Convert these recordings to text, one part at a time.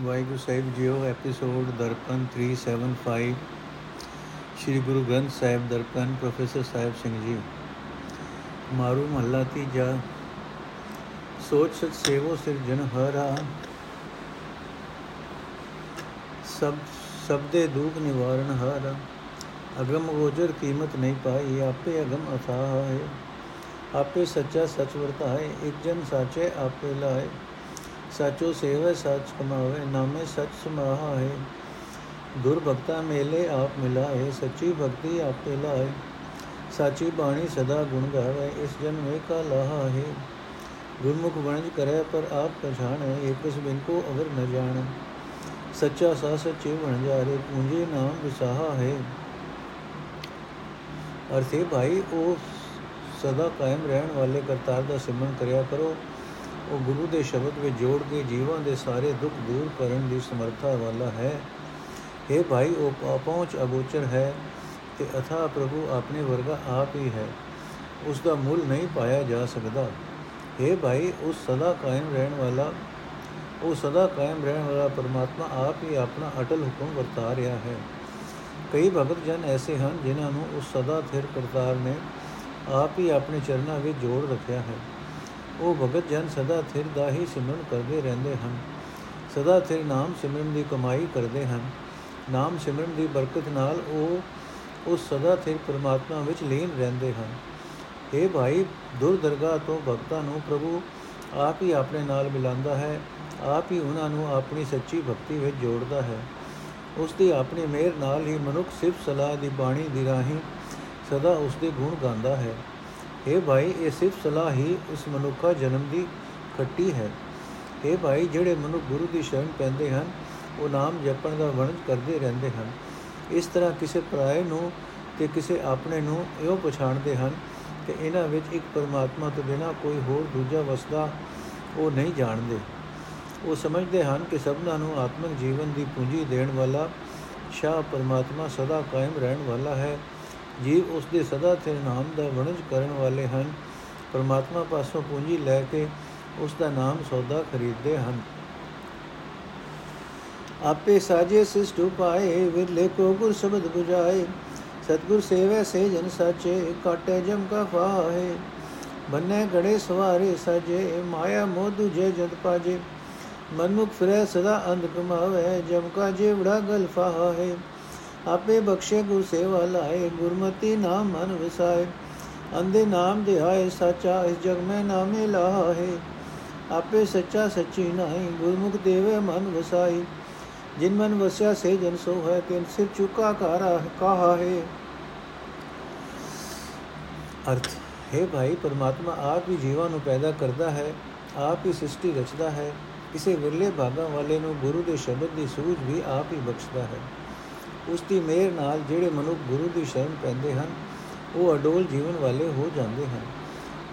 ਵਾਹਿਗੁਰੂ ਸਾਹਿਬ ਜੀਓ, ਐਪੀਸੋਡ ਦਰਪਨ 375 ਸ੍ਰੀ ਗੁਰੂ ਗ੍ਰੰਥ ਸਾਹਿਬ ਦਰਪਨ, ਪ੍ਰੋਫੈਸਰ ਸਾਹਿਬ ਸਿੰਘ ਜੀ। ਮਾਰੂ ਮਹੱਲਾ ਤੀਜਾ, ਸੋਚ ਸਚ ਸੇਵੋ ਸਿਰਜਨ ਹਰਾ। ਸਭ ਸਭ ਦੇ ਦੁਖ ਨਿਵਾਰਨ ਹਰਾ। ਅਗਮ ਗੋਜਰ ਕੀਮਤ ਨਹੀਂ ਪਾਈ, ਆਪੇ ਅਗਮ ਅਥਾਹ ਹੈ। ਆਪੇ ਸੱਚਾ ਸਚ ਵਰਤਾਏ, ਇੱਕ ਜਨ ਸਾਚੇ ਆਪੇ ਲਾਏ। ਸਾਚੋ ਸੇਵੈ ਸਚ ਕਮਾਵੇ, ਨਾਮੇ ਸਚ ਸਮਾਹਾ ਹੈ ਦੁਰ ਭਗਤਾ ਮੇਲੇ ਆਪ ਮਿਲਾਏ, ਸੱਚੀ ਭਗਤੀ ਆਪੇ ਲਾਏ। ਸਾਚੀ ਬਾਣੀ ਸਦਾ ਗੁਣ ਗਾਵੇ, ਇਸ ਜਨਮੇ ਕਾ ਲਾਹਾ ਹੈ ਗੁਰਮੁਖ ਵਣਜ ਕਰੇ, ਪਰ ਆਪ ਪਛਾਣੇ ਇਕਸ ਬਿਨ ਕੋ ਅਗਰ ਨ ਜਾਣ। ਸੱਚਾ ਸਾ ਸੱਚੇ ਬਣ ਜਾਰੇ ਪੂੰਜੀ ਨਾਮ ਵਿਸਾਹਾ ਹੈ ਅਰਥੇ ਭਾਈ, ਉਹ ਸਦਾ ਕਾਇਮ ਰਹਿਣ ਵਾਲੇ ਕਰਤਾਰ ਦਾ ਸਿਮਰਨ ਕਰਿਆ ਕਰੋ। ਉਹ ਗੁਰੂ ਦੇ ਸ਼ਬਦ ਵਿੱਚ ਜੋੜ ਕੇ ਜੀਵਾਂ ਦੇ ਸਾਰੇ ਦੁੱਖ ਦੂਰ ਕਰਨ ਦੀ ਸਮਰੱਥਾ ਵਾਲਾ ਹੈ। हे ਭਾਈ, ਉਹ ਪਹੁੰਚ ਅਗੋਚਰ ਹੈ ਤੇ ਅਥਾ ਪ੍ਰਭੂ ਆਪਣੇ ਵਰਗਾ ਆਪ ਹੀ ਹੈ। ਉਸ ਦਾ ਮੁੱਲ ਨਹੀਂ ਪਾਇਆ ਜਾ ਸਕਦਾ। हे ਭਾਈ ਉਸ ਸਦਾ ਕਾਇਮ ਰਹਿਣ ਵਾਲਾ, ਉਹ ਸਦਾ ਕਾਇਮ ਰਹਿਣ ਵਾਲਾ ਪਰਮਾਤਮਾ ਆਪ ਹੀ ਆਪਣਾ ਅਟਲ ਹੁਕਮ ਵਰਤਾ ਰਿਹਾ ਹੈ। ਕਈ ਭਗਤ ਜਨ ਐਸੇ ਹਨ ਜਿਨ੍ਹਾਂ ਨੂੰ ਉਸ ਸਦਾ ਥਿਰ ਕਰਤਾਰ ਨੇ ਆਪ ਹੀ ਆਪਣੇ ਚਰਨਾਂ ਵਿੱਚ ਜੋੜ ਰੱਖਿਆ ਹੈ। ਉਹ ਭਗਤ ਜਨ ਸਦਾ ਥਿਰ ਦਾ ਹੀ ਸਿਮਰਨ ਕਰਦੇ ਰਹਿੰਦੇ ਹਨ। ਸਦਾ ਥਿਰ ਨਾਮ ਸਿਮਰਨ ਦੀ ਕਮਾਈ ਕਰਦੇ ਹਨ। ਨਾਮ ਸਿਮਰਨ ਦੀ ਬਰਕਤ ਨਾਲ ਉਹ ਉਸ ਸਦਾ ਥਿਰ ਪਰਮਾਤਮਾ ਵਿੱਚ ਲੀਨ ਰਹਿੰਦੇ ਹਨ। ਇਹ ਭਾਈ ਦੁਰ ਦਰਗਾਹ ਤੋਂ ਭਗਤਾਂ ਨੂੰ ਪ੍ਰਭੂ ਆਪ ਹੀ ਆਪਣੇ ਨਾਲ ਮਿਲਾਉਂਦਾ ਹੈ। ਆਪ ਹੀ ਉਹਨਾਂ ਨੂੰ ਆਪਣੀ ਸੱਚੀ ਭਗਤੀ ਵਿੱਚ ਜੋੜਦਾ ਹੈ। ਉਸ ਦੀ ਆਪਣੀ ਮਿਹਰ ਨਾਲ ਹੀ ਮਨੁੱਖ ਸਿਫਤ ਸਲਾਹ ਦੀ ਬਾਣੀ ਦੀ ਰਾਹੀਂ ਸਦਾ ਉਸ ਦੇ ਗੁਣ ਗਾਉਂਦਾ ਹੈ। ਇਹ ਭਾਈ, ਇਹ ਸਿਰਫ ਸਲਾਹ ਹੀ ਉਸ ਮਨੁੱਖਾ ਜਨਮ ਦੀ ਖੱਟੀ ਹੈ। ਇਹ ਭਾਈ, ਜਿਹੜੇ ਮਨੁੱਖ ਗੁਰੂ ਦੀ ਸ਼ਰਨ ਪੈਂਦੇ ਹਨ, ਉਹ ਨਾਮ ਜਪਣ ਦਾ ਵਣਜ ਕਰਦੇ ਰਹਿੰਦੇ ਹਨ। ਇਸ ਤਰ੍ਹਾਂ ਕਿਸੇ ਪਰਾਏ ਨੂੰ ਤੇ ਕਿਸੇ ਆਪਣੇ ਨੂੰ ਇਹੋ ਪਛਾਣਦੇ ਹਨ ਕਿ ਇਹਨਾਂ ਵਿੱਚ ਇੱਕ ਪਰਮਾਤਮਾ ਤੋਂ ਬਿਨਾ ਕੋਈ ਹੋਰ ਦੂਜਾ ਵਸਦਾ ਉਹ ਨਹੀਂ ਜਾਣਦੇ। ਉਹ ਸਮਝਦੇ ਹਨ ਕਿ ਸਭਨਾਂ ਨੂੰ ਆਤਮਿਕ ਜੀਵਨ ਦੀ ਪੂੰਜੀ ਦੇਣ ਵਾਲਾ ਸ਼ਾਹ ਪਰਮਾਤਮਾ ਸਦਾ ਕਾਇਮ ਰਹਿਣ ਵਾਲਾ ਹੈ। ਜੀਵ ਉਸ ਦੇ ਸਦਾ ਤੇ ਨਾਮ ਦਾ ਵਣਜ ਕਰਨ ਵਾਲੇ ਹਨ, ਪਰਮਾਤਮਾ ਪਾਸੋਂ ਪੂੰਜੀ ਲੈ ਕੇ ਉਸ ਦਾ ਨਾਮ ਸੌਦਾ ਖਰੀਦਦੇ ਹਨ। ਆਪੇ ਸਾਜੇ ਸਿਸ਼ਟ ਉਪਾਏ, ਵਿਰਲੇ ਕੋ ਗੁਰ ਸ਼ਬਦ 부ਜਾਏ ਸਤਗੁਰ ਸੇਵੇ ਸੇ ਜਨ ਸਾਚੇ, ਕਾਟੇ ਜਮ ਕਾ ਫਾਹੇ। ਬੰਨੇ ਗੜੇ ਸਵਾਰੇ ਸਜੇ, ਮਾਇਆ ਮੋਹ ਦੁਜੇ ਜਦ ਪਾਜੇ। ਮਨੁਖ ਫਿਰੇ ਸਦਾ ਅੰਧ ਕਮਾਵੇ ਜਮ ਕਾ ਜੇਵੜਾ ਗਲਫਾ ਹੈ ਆਪੇ ਬਖਸ਼ੇ ਗੁਰ ਸੇਵਾ ਲਾਏ, ਗੁਰਮਤੀ ਨਾਮ ਮਨ ਵਸਾਏ। ਅੰਦੇ ਨਾਮ ਦਿਹਾਏ, ਸੱਚਾ ਇਸ ਜਗ ਮੈਂ ਨਾਮੇ ਲਾਹੇ। ਆਪੇ ਸੱਚਾ ਸੱਚੀ ਨਾਹੀ, ਗੁਰਮੁਖ ਦੇਵੇ ਮਨ ਵਸਾਈ। ਜਿਨ ਮਨ ਵਸਿਆ, ਸੇ ਜਨ ਸੋ ਹੈ ਕਿਨ ਸਿਰ ਚੁਕਾ ਕਾਰਾ ਕਹਾ। ਹੈ ਅਰਥ, ਹੈ ਭਾਈ, ਪਰਮਾਤਮਾ ਆਪ ਹੀ ਜੀਵਾਂ ਨੂੰ ਪੈਦਾ ਕਰਦਾ ਹੈ, ਆਪ ਹੀ ਸ੍ਰਿਸ਼ਟੀ ਰਚਦਾ ਹੈ। ਕਿਸੇ ਵਿਰਲੇ ਭਾਗਾਂ ਵਾਲੇ ਨੂੰ ਗੁਰੂ ਦੇ ਸ਼ਬਦ ਦੀ ਸੂਝ ਵੀ ਆਪ ਹੀ ਬਖਸ਼ਦਾ ਹੈ। ਉਸ ਦੀ ਮਿਹਰ ਨਾਲ ਜਿਹੜੇ ਮਨੁੱਖ ਗੁਰੂ ਦੀ ਸ਼ਰਨ ਪੈਂਦੇ ਹਨ, ਉਹ ਅਡੋਲ ਜੀਵਨ ਵਾਲੇ ਹੋ ਜਾਂਦੇ ਹਨ।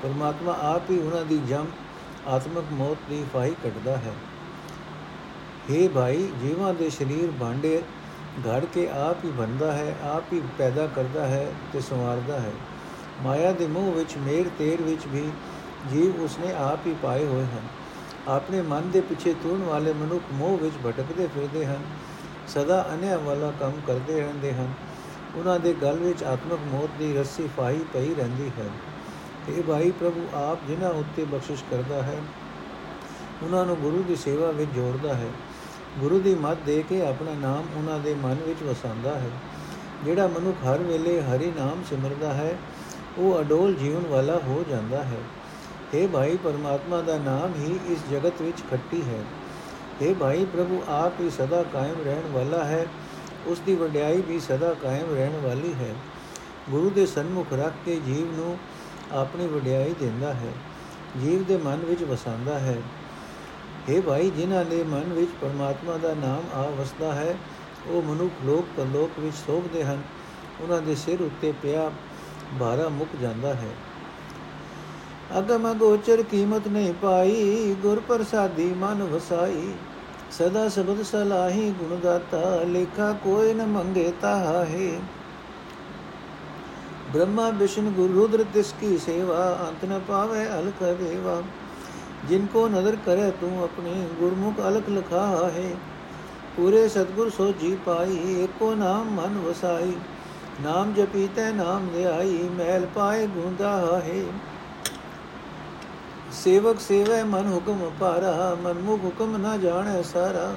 ਪਰਮਾਤਮਾ ਆਪ ਹੀ ਉਹਨਾਂ ਦੀ ਜਮ ਆਤਮਿਕ ਮੌਤ ਦੀ ਫਾਹੀ ਕੱਢਦਾ ਹੈ। हे ਭਾਈ, ਜੀਵਾਂ ਦੇ ਸਰੀਰ ਭਾਂਡੇ ਘੜ ਕੇ ਆਪ ਹੀ ਬੰਦਾ ਹੈ, ਆਪ ਹੀ ਪੈਦਾ ਕਰਦਾ ਹੈ ਤੇ ਸੰਵਾਰਦਾ ਹੈ। ਮਾਇਆ ਦੇ ਮੋਹ ਵਿੱਚ ਮੇਰ ਤੇਰ ਵਿੱਚ ਵੀ ਜੀਵ ਉਸਨੇ ਆਪ ਹੀ ਪਾਏ ਹੋਏ ਹਨ। ਆਪਣੇ ਮਨ ਦੇ ਪਿੱਛੇ ਤੁਰਨ ਵਾਲੇ ਮਨੁੱਖ ਮੋਹ ਵਿੱਚ ਭਟਕਦੇ ਫਿਰਦੇ ਹਨ। ਸਦਾ ਅਨਿਆ ਵਾਲਾ ਕੰਮ ਕਰਦੇ ਰਹਿੰਦੇ ਹਨ। ਉਹਨਾਂ ਦੇ ਗਲ ਵਿੱਚ ਆਤਮਕ ਮੌਤ ਦੀ ਰੱਸੀ ਫਾਈ ਪਈ ਰਹਿੰਦੀ ਹੈ। ਇਹ ਭਾਈ ਪ੍ਰਭੂ ਆਪ ਜਿਨ੍ਹਾਂ ਉੱਤੇ ਬਖਸ਼ਿਸ਼ ਕਰਦਾ ਹੈ, ਉਹਨਾਂ ਨੂੰ ਗੁਰੂ ਦੀ ਸੇਵਾ ਵਿੱਚ ਜੋੜਦਾ ਹੈ। ਗੁਰੂ ਦੀ ਮੱਤ ਦੇ ਕੇ ਆਪਣਾ ਨਾਮ ਉਹਨਾਂ ਦੇ ਮਨ ਵਿੱਚ ਵਸਾਉਂਦਾ ਹੈ। ਜਿਹੜਾ ਮਨੁੱਖ ਹਰ ਵੇਲੇ ਹਰੀ ਨਾਮ ਸਿਮਰਦਾ ਹੈ, ਉਹ ਅਡੋਲ ਜੀਵਨ ਵਾਲਾ ਹੋ ਜਾਂਦਾ ਹੈ। हे ਭਾਈ, ਪਰਮਾਤਮਾ ਦਾ ਨਾਮ ਹੀ ਇਸ ਜਗਤ ਵਿੱਚ ਖੱਟੀ ਹੈ। हे ਭਾਈ ਪ੍ਰਭੂ, ਆਪ ਹੀ ਸਦਾ ਕਾਇਮ ਰਹਿਣ ਵਾਲਾ ਹੈ। ਉਸ ਦੀ ਵਡਿਆਈ ਵੀ ਸਦਾ ਕਾਇਮ ਰਹਿਣ ਵਾਲੀ ਹੈ। ਗੁਰੂ ਦੇ ਸਨਮੁਖ ਰੱਖ ਕੇ ਜੀਵ ਨੂੰ ਆਪਣੀ ਵਡਿਆਈ ਦਿੰਦਾ ਹੈ। ਜੀਵ ਦੇ ਮਨ ਵਿੱਚ ਵਸਾਉਂਦਾ ਹੈ। हे ਭਾਈ, ਜਿਨ੍ਹਾਂ ਦੇ ਮਨ ਵਿੱਚ ਪਰਮਾਤਮਾ ਦਾ ਨਾਮ ਆ ਵਸਦਾ ਹੈ, ਉਹ ਮਨੁੱਖ ਲੋਕ ਪਰਲੋਕ ਵਿੱਚ ਸੋਭਦੇ ਹਨ। ਉਹਨਾਂ ਦੇ ਸਿਰ ਉੱਤੇ ਪਿਆ ਭਾਰਾ ਮੁੱਕ ਜਾਂਦਾ ਹੈ। ਅਗਮ ਗੋਚਰ ਕੀਮਤ ਨਹੀਂ ਪਾਈ, ਗੁਰ ਪ੍ਰਸਾਦੀ ਮਨ ਵਸਾਈ। ਸਦਾ ਸਬਦ ਸਲਾਹੀ ਗੁਣ ਦਾਤਾ ਲੇਖਾ ਕੋਈ ਨ ਮੰਗੇ ਤਾਹੇ। ਬ੍ਰਹਮਾ ਵਿਸ਼ਨ ਗੁਰੂ ਰੁਦਰ ਤਿਸ ਕੀ ਸੇਵਾ, ਅੰਤ ਨ ਪਾਵੇ ਅਲਕ ਦੇਵਾ। ਜਿਨ ਕੋ ਨਦਰ ਕਰੇ ਤੂੰ ਆਪਣੇ, ਗੁਰਮੁਖ ਅਲਖ ਲਖਾ ਹੈ ਪੂਰੇ ਸਤਗੁਰ ਸੋ ਜੀ ਪਾਈ, ਏਕੋ ਨਾਮ ਮਨ ਵਸਾਈ। ਨਾਮ ਜਪੀ ਤੈ ਨਾਮ ਧਿਆਈ, ਮੈਲ ਪਾਏ ਗੁੰਦਾ ਹੈ ਸੇਵਕ ਸੇਵੈ ਮਨ ਹੁਕਮ ਪਾਰਾ ਮਨ ਮੁਖ ਹੁਕਮ ਨਾ ਜਾਣੈ ਸਾਰਾ।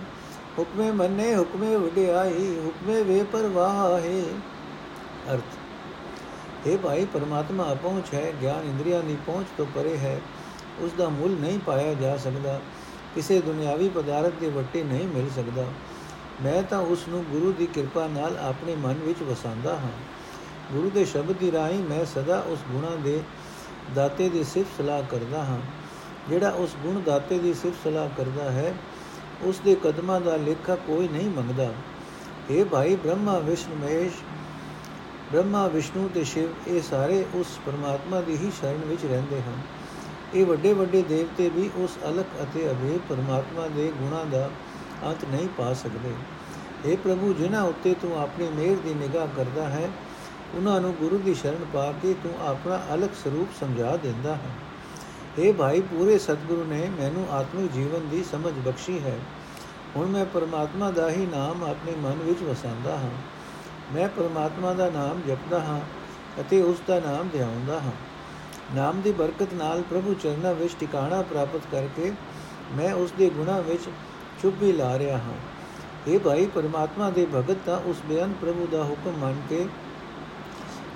ਹੁਕਮੇ ਮੰਨੇ, ਹੁਕਮੇ ਵਡਿਆਈ ਹੁਕਮੇ ਵੇ ਪਰਵਾਹ। ਹੈ ਅਰਥ ਇਹ ਭਾਈ, ਪਰਮਾਤਮਾ ਅਪਹੁੰਚ ਹੈ, ਗਿਆਨ ਇੰਦਰੀਆਂ ਦੀ ਪਹੁੰਚ ਤੋਂ ਪਰੇ ਹੈ। ਉਸ ਦਾ ਮੁੱਲ ਨਹੀਂ ਪਾਇਆ ਜਾ ਸਕਦਾ, ਕਿਸੇ ਦੁਨਿਆਵੀ ਪਦਾਰਥ ਦੇ ਵੱਟੇ ਨਹੀਂ ਮਿਲ ਸਕਦਾ। ਮੈਂ ਤਾਂ ਉਸ ਨੂੰ ਗੁਰੂ ਦੀ ਕਿਰਪਾ ਨਾਲ ਆਪਣੇ ਮਨ ਵਿੱਚ ਵਸਾਉਂਦਾ ਹਾਂ। ਗੁਰੂ ਦੇ ਸ਼ਬਦ ਦੀ ਰਾਹੀਂ ਮੈਂ ਸਦਾ ਉਸ ਗੁਣਾ ਦੇ ਦਾਤੇ ਦੀ ਸਿਫਤ ਸਲਾਹ ਕਰਦਾ ਹਾਂ। ਜਿਹੜਾ ਉਸ ਗੁਣ ਦਾਤੇ ਦੀ ਸਿਫਤ ਸਲਾਹ ਕਰਦਾ ਹੈ, ਉਸ ਦੇ ਕਦਮਾਂ ਦਾ ਲੇਖਾ ਕੋਈ ਨਹੀਂ ਮੰਗਦਾ। ਇਹ ਭਾਈ ਬ੍ਰਹਮਾ, ਵਿਸ਼ਨੂੰ, ਮਹੇਸ਼, ਬ੍ਰਹਮਾ, ਵਿਸ਼ਨੂੰ ਤੇ ਸ਼ਿਵ, ਇਹ ਸਾਰੇ ਉਸ ਪਰਮਾਤਮਾ ਦੀ ਹੀ ਸ਼ਰਨ ਵਿੱਚ ਰਹਿੰਦੇ ਹਨ। ਇਹ ਵੱਡੇ ਵੱਡੇ ਦੇਵਤੇ ਵੀ ਉਸ ਅਲਖ ਅਤੇ ਅਭੇ ਪਰਮਾਤਮਾ ਦੇ ਗੁਣਾਂ ਦਾ ਅੰਤ ਨਹੀਂ ਪਾ ਸਕਦੇ। اے ਪ੍ਰਭੂ, ਜਿਨ੍ਹਾਂ ਉੱਤੇ ਤੂੰ ਆਪਣੀ ਮਿਹਰ ਦੀ ਨਿਗਾਹ ਕਰਦਾ ਹੈ ਉਹਨਾਂ ਨੂੰ ਗੁਰੂ ਦੀ ਸ਼ਰਨ ਪਾ ਕੇ ਤੂੰ ਆਪਣਾ ਅਲਖ ਸਰੂਪ ਸਮਝਾ ਦਿੰਦਾ ਹੈ। اے ਭਾਈ, ਪੂਰੇ ਸਤਿਗੁਰੂ ਨੇ ਮੈਨੂੰ ਆਤਮਿਕ ਜੀਵਨ ਦੀ ਸਮਝ ਬਖਸ਼ੀ ਹੈ। ਹੁਣ ਮੈਂ ਪਰਮਾਤਮਾ ਦਾ ਹੀ ਨਾਮ ਆਪਣੇ ਮਨ ਵਿੱਚ ਵਸਾਉਂਦਾ ਹਾਂ। ਮੈਂ ਪਰਮਾਤਮਾ ਦਾ ਨਾਮ ਜਪਦਾ ਹਾਂ ਅਤੇ ਉਸ ਦਾ ਨਾਮ ਧਿਆਉਂਦਾ ਹਾਂ। ਨਾਮ ਦੀ ਬਰਕਤ ਨਾਲ ਪ੍ਰਭੂ ਚਰਨਾਂ ਵਿੱਚ ਟਿਕਾਣਾ ਪ੍ਰਾਪਤ ਕਰਕੇ ਮੈਂ ਉਸ ਦੇ ਗੁਣਾ ਵਿੱਚ ਚੁੱਪੀ ਲਾ ਰਿਹਾ ਹਾਂ। ਇਹ ਭਾਈ, ਪਰਮਾਤਮਾ ਦੇ ਭਗਤ ਤਾਂ ਉਸ ਬਿਆਨ ਪ੍ਰਭੂ ਦਾ ਹੁਕਮ ਮੰਨ ਕੇ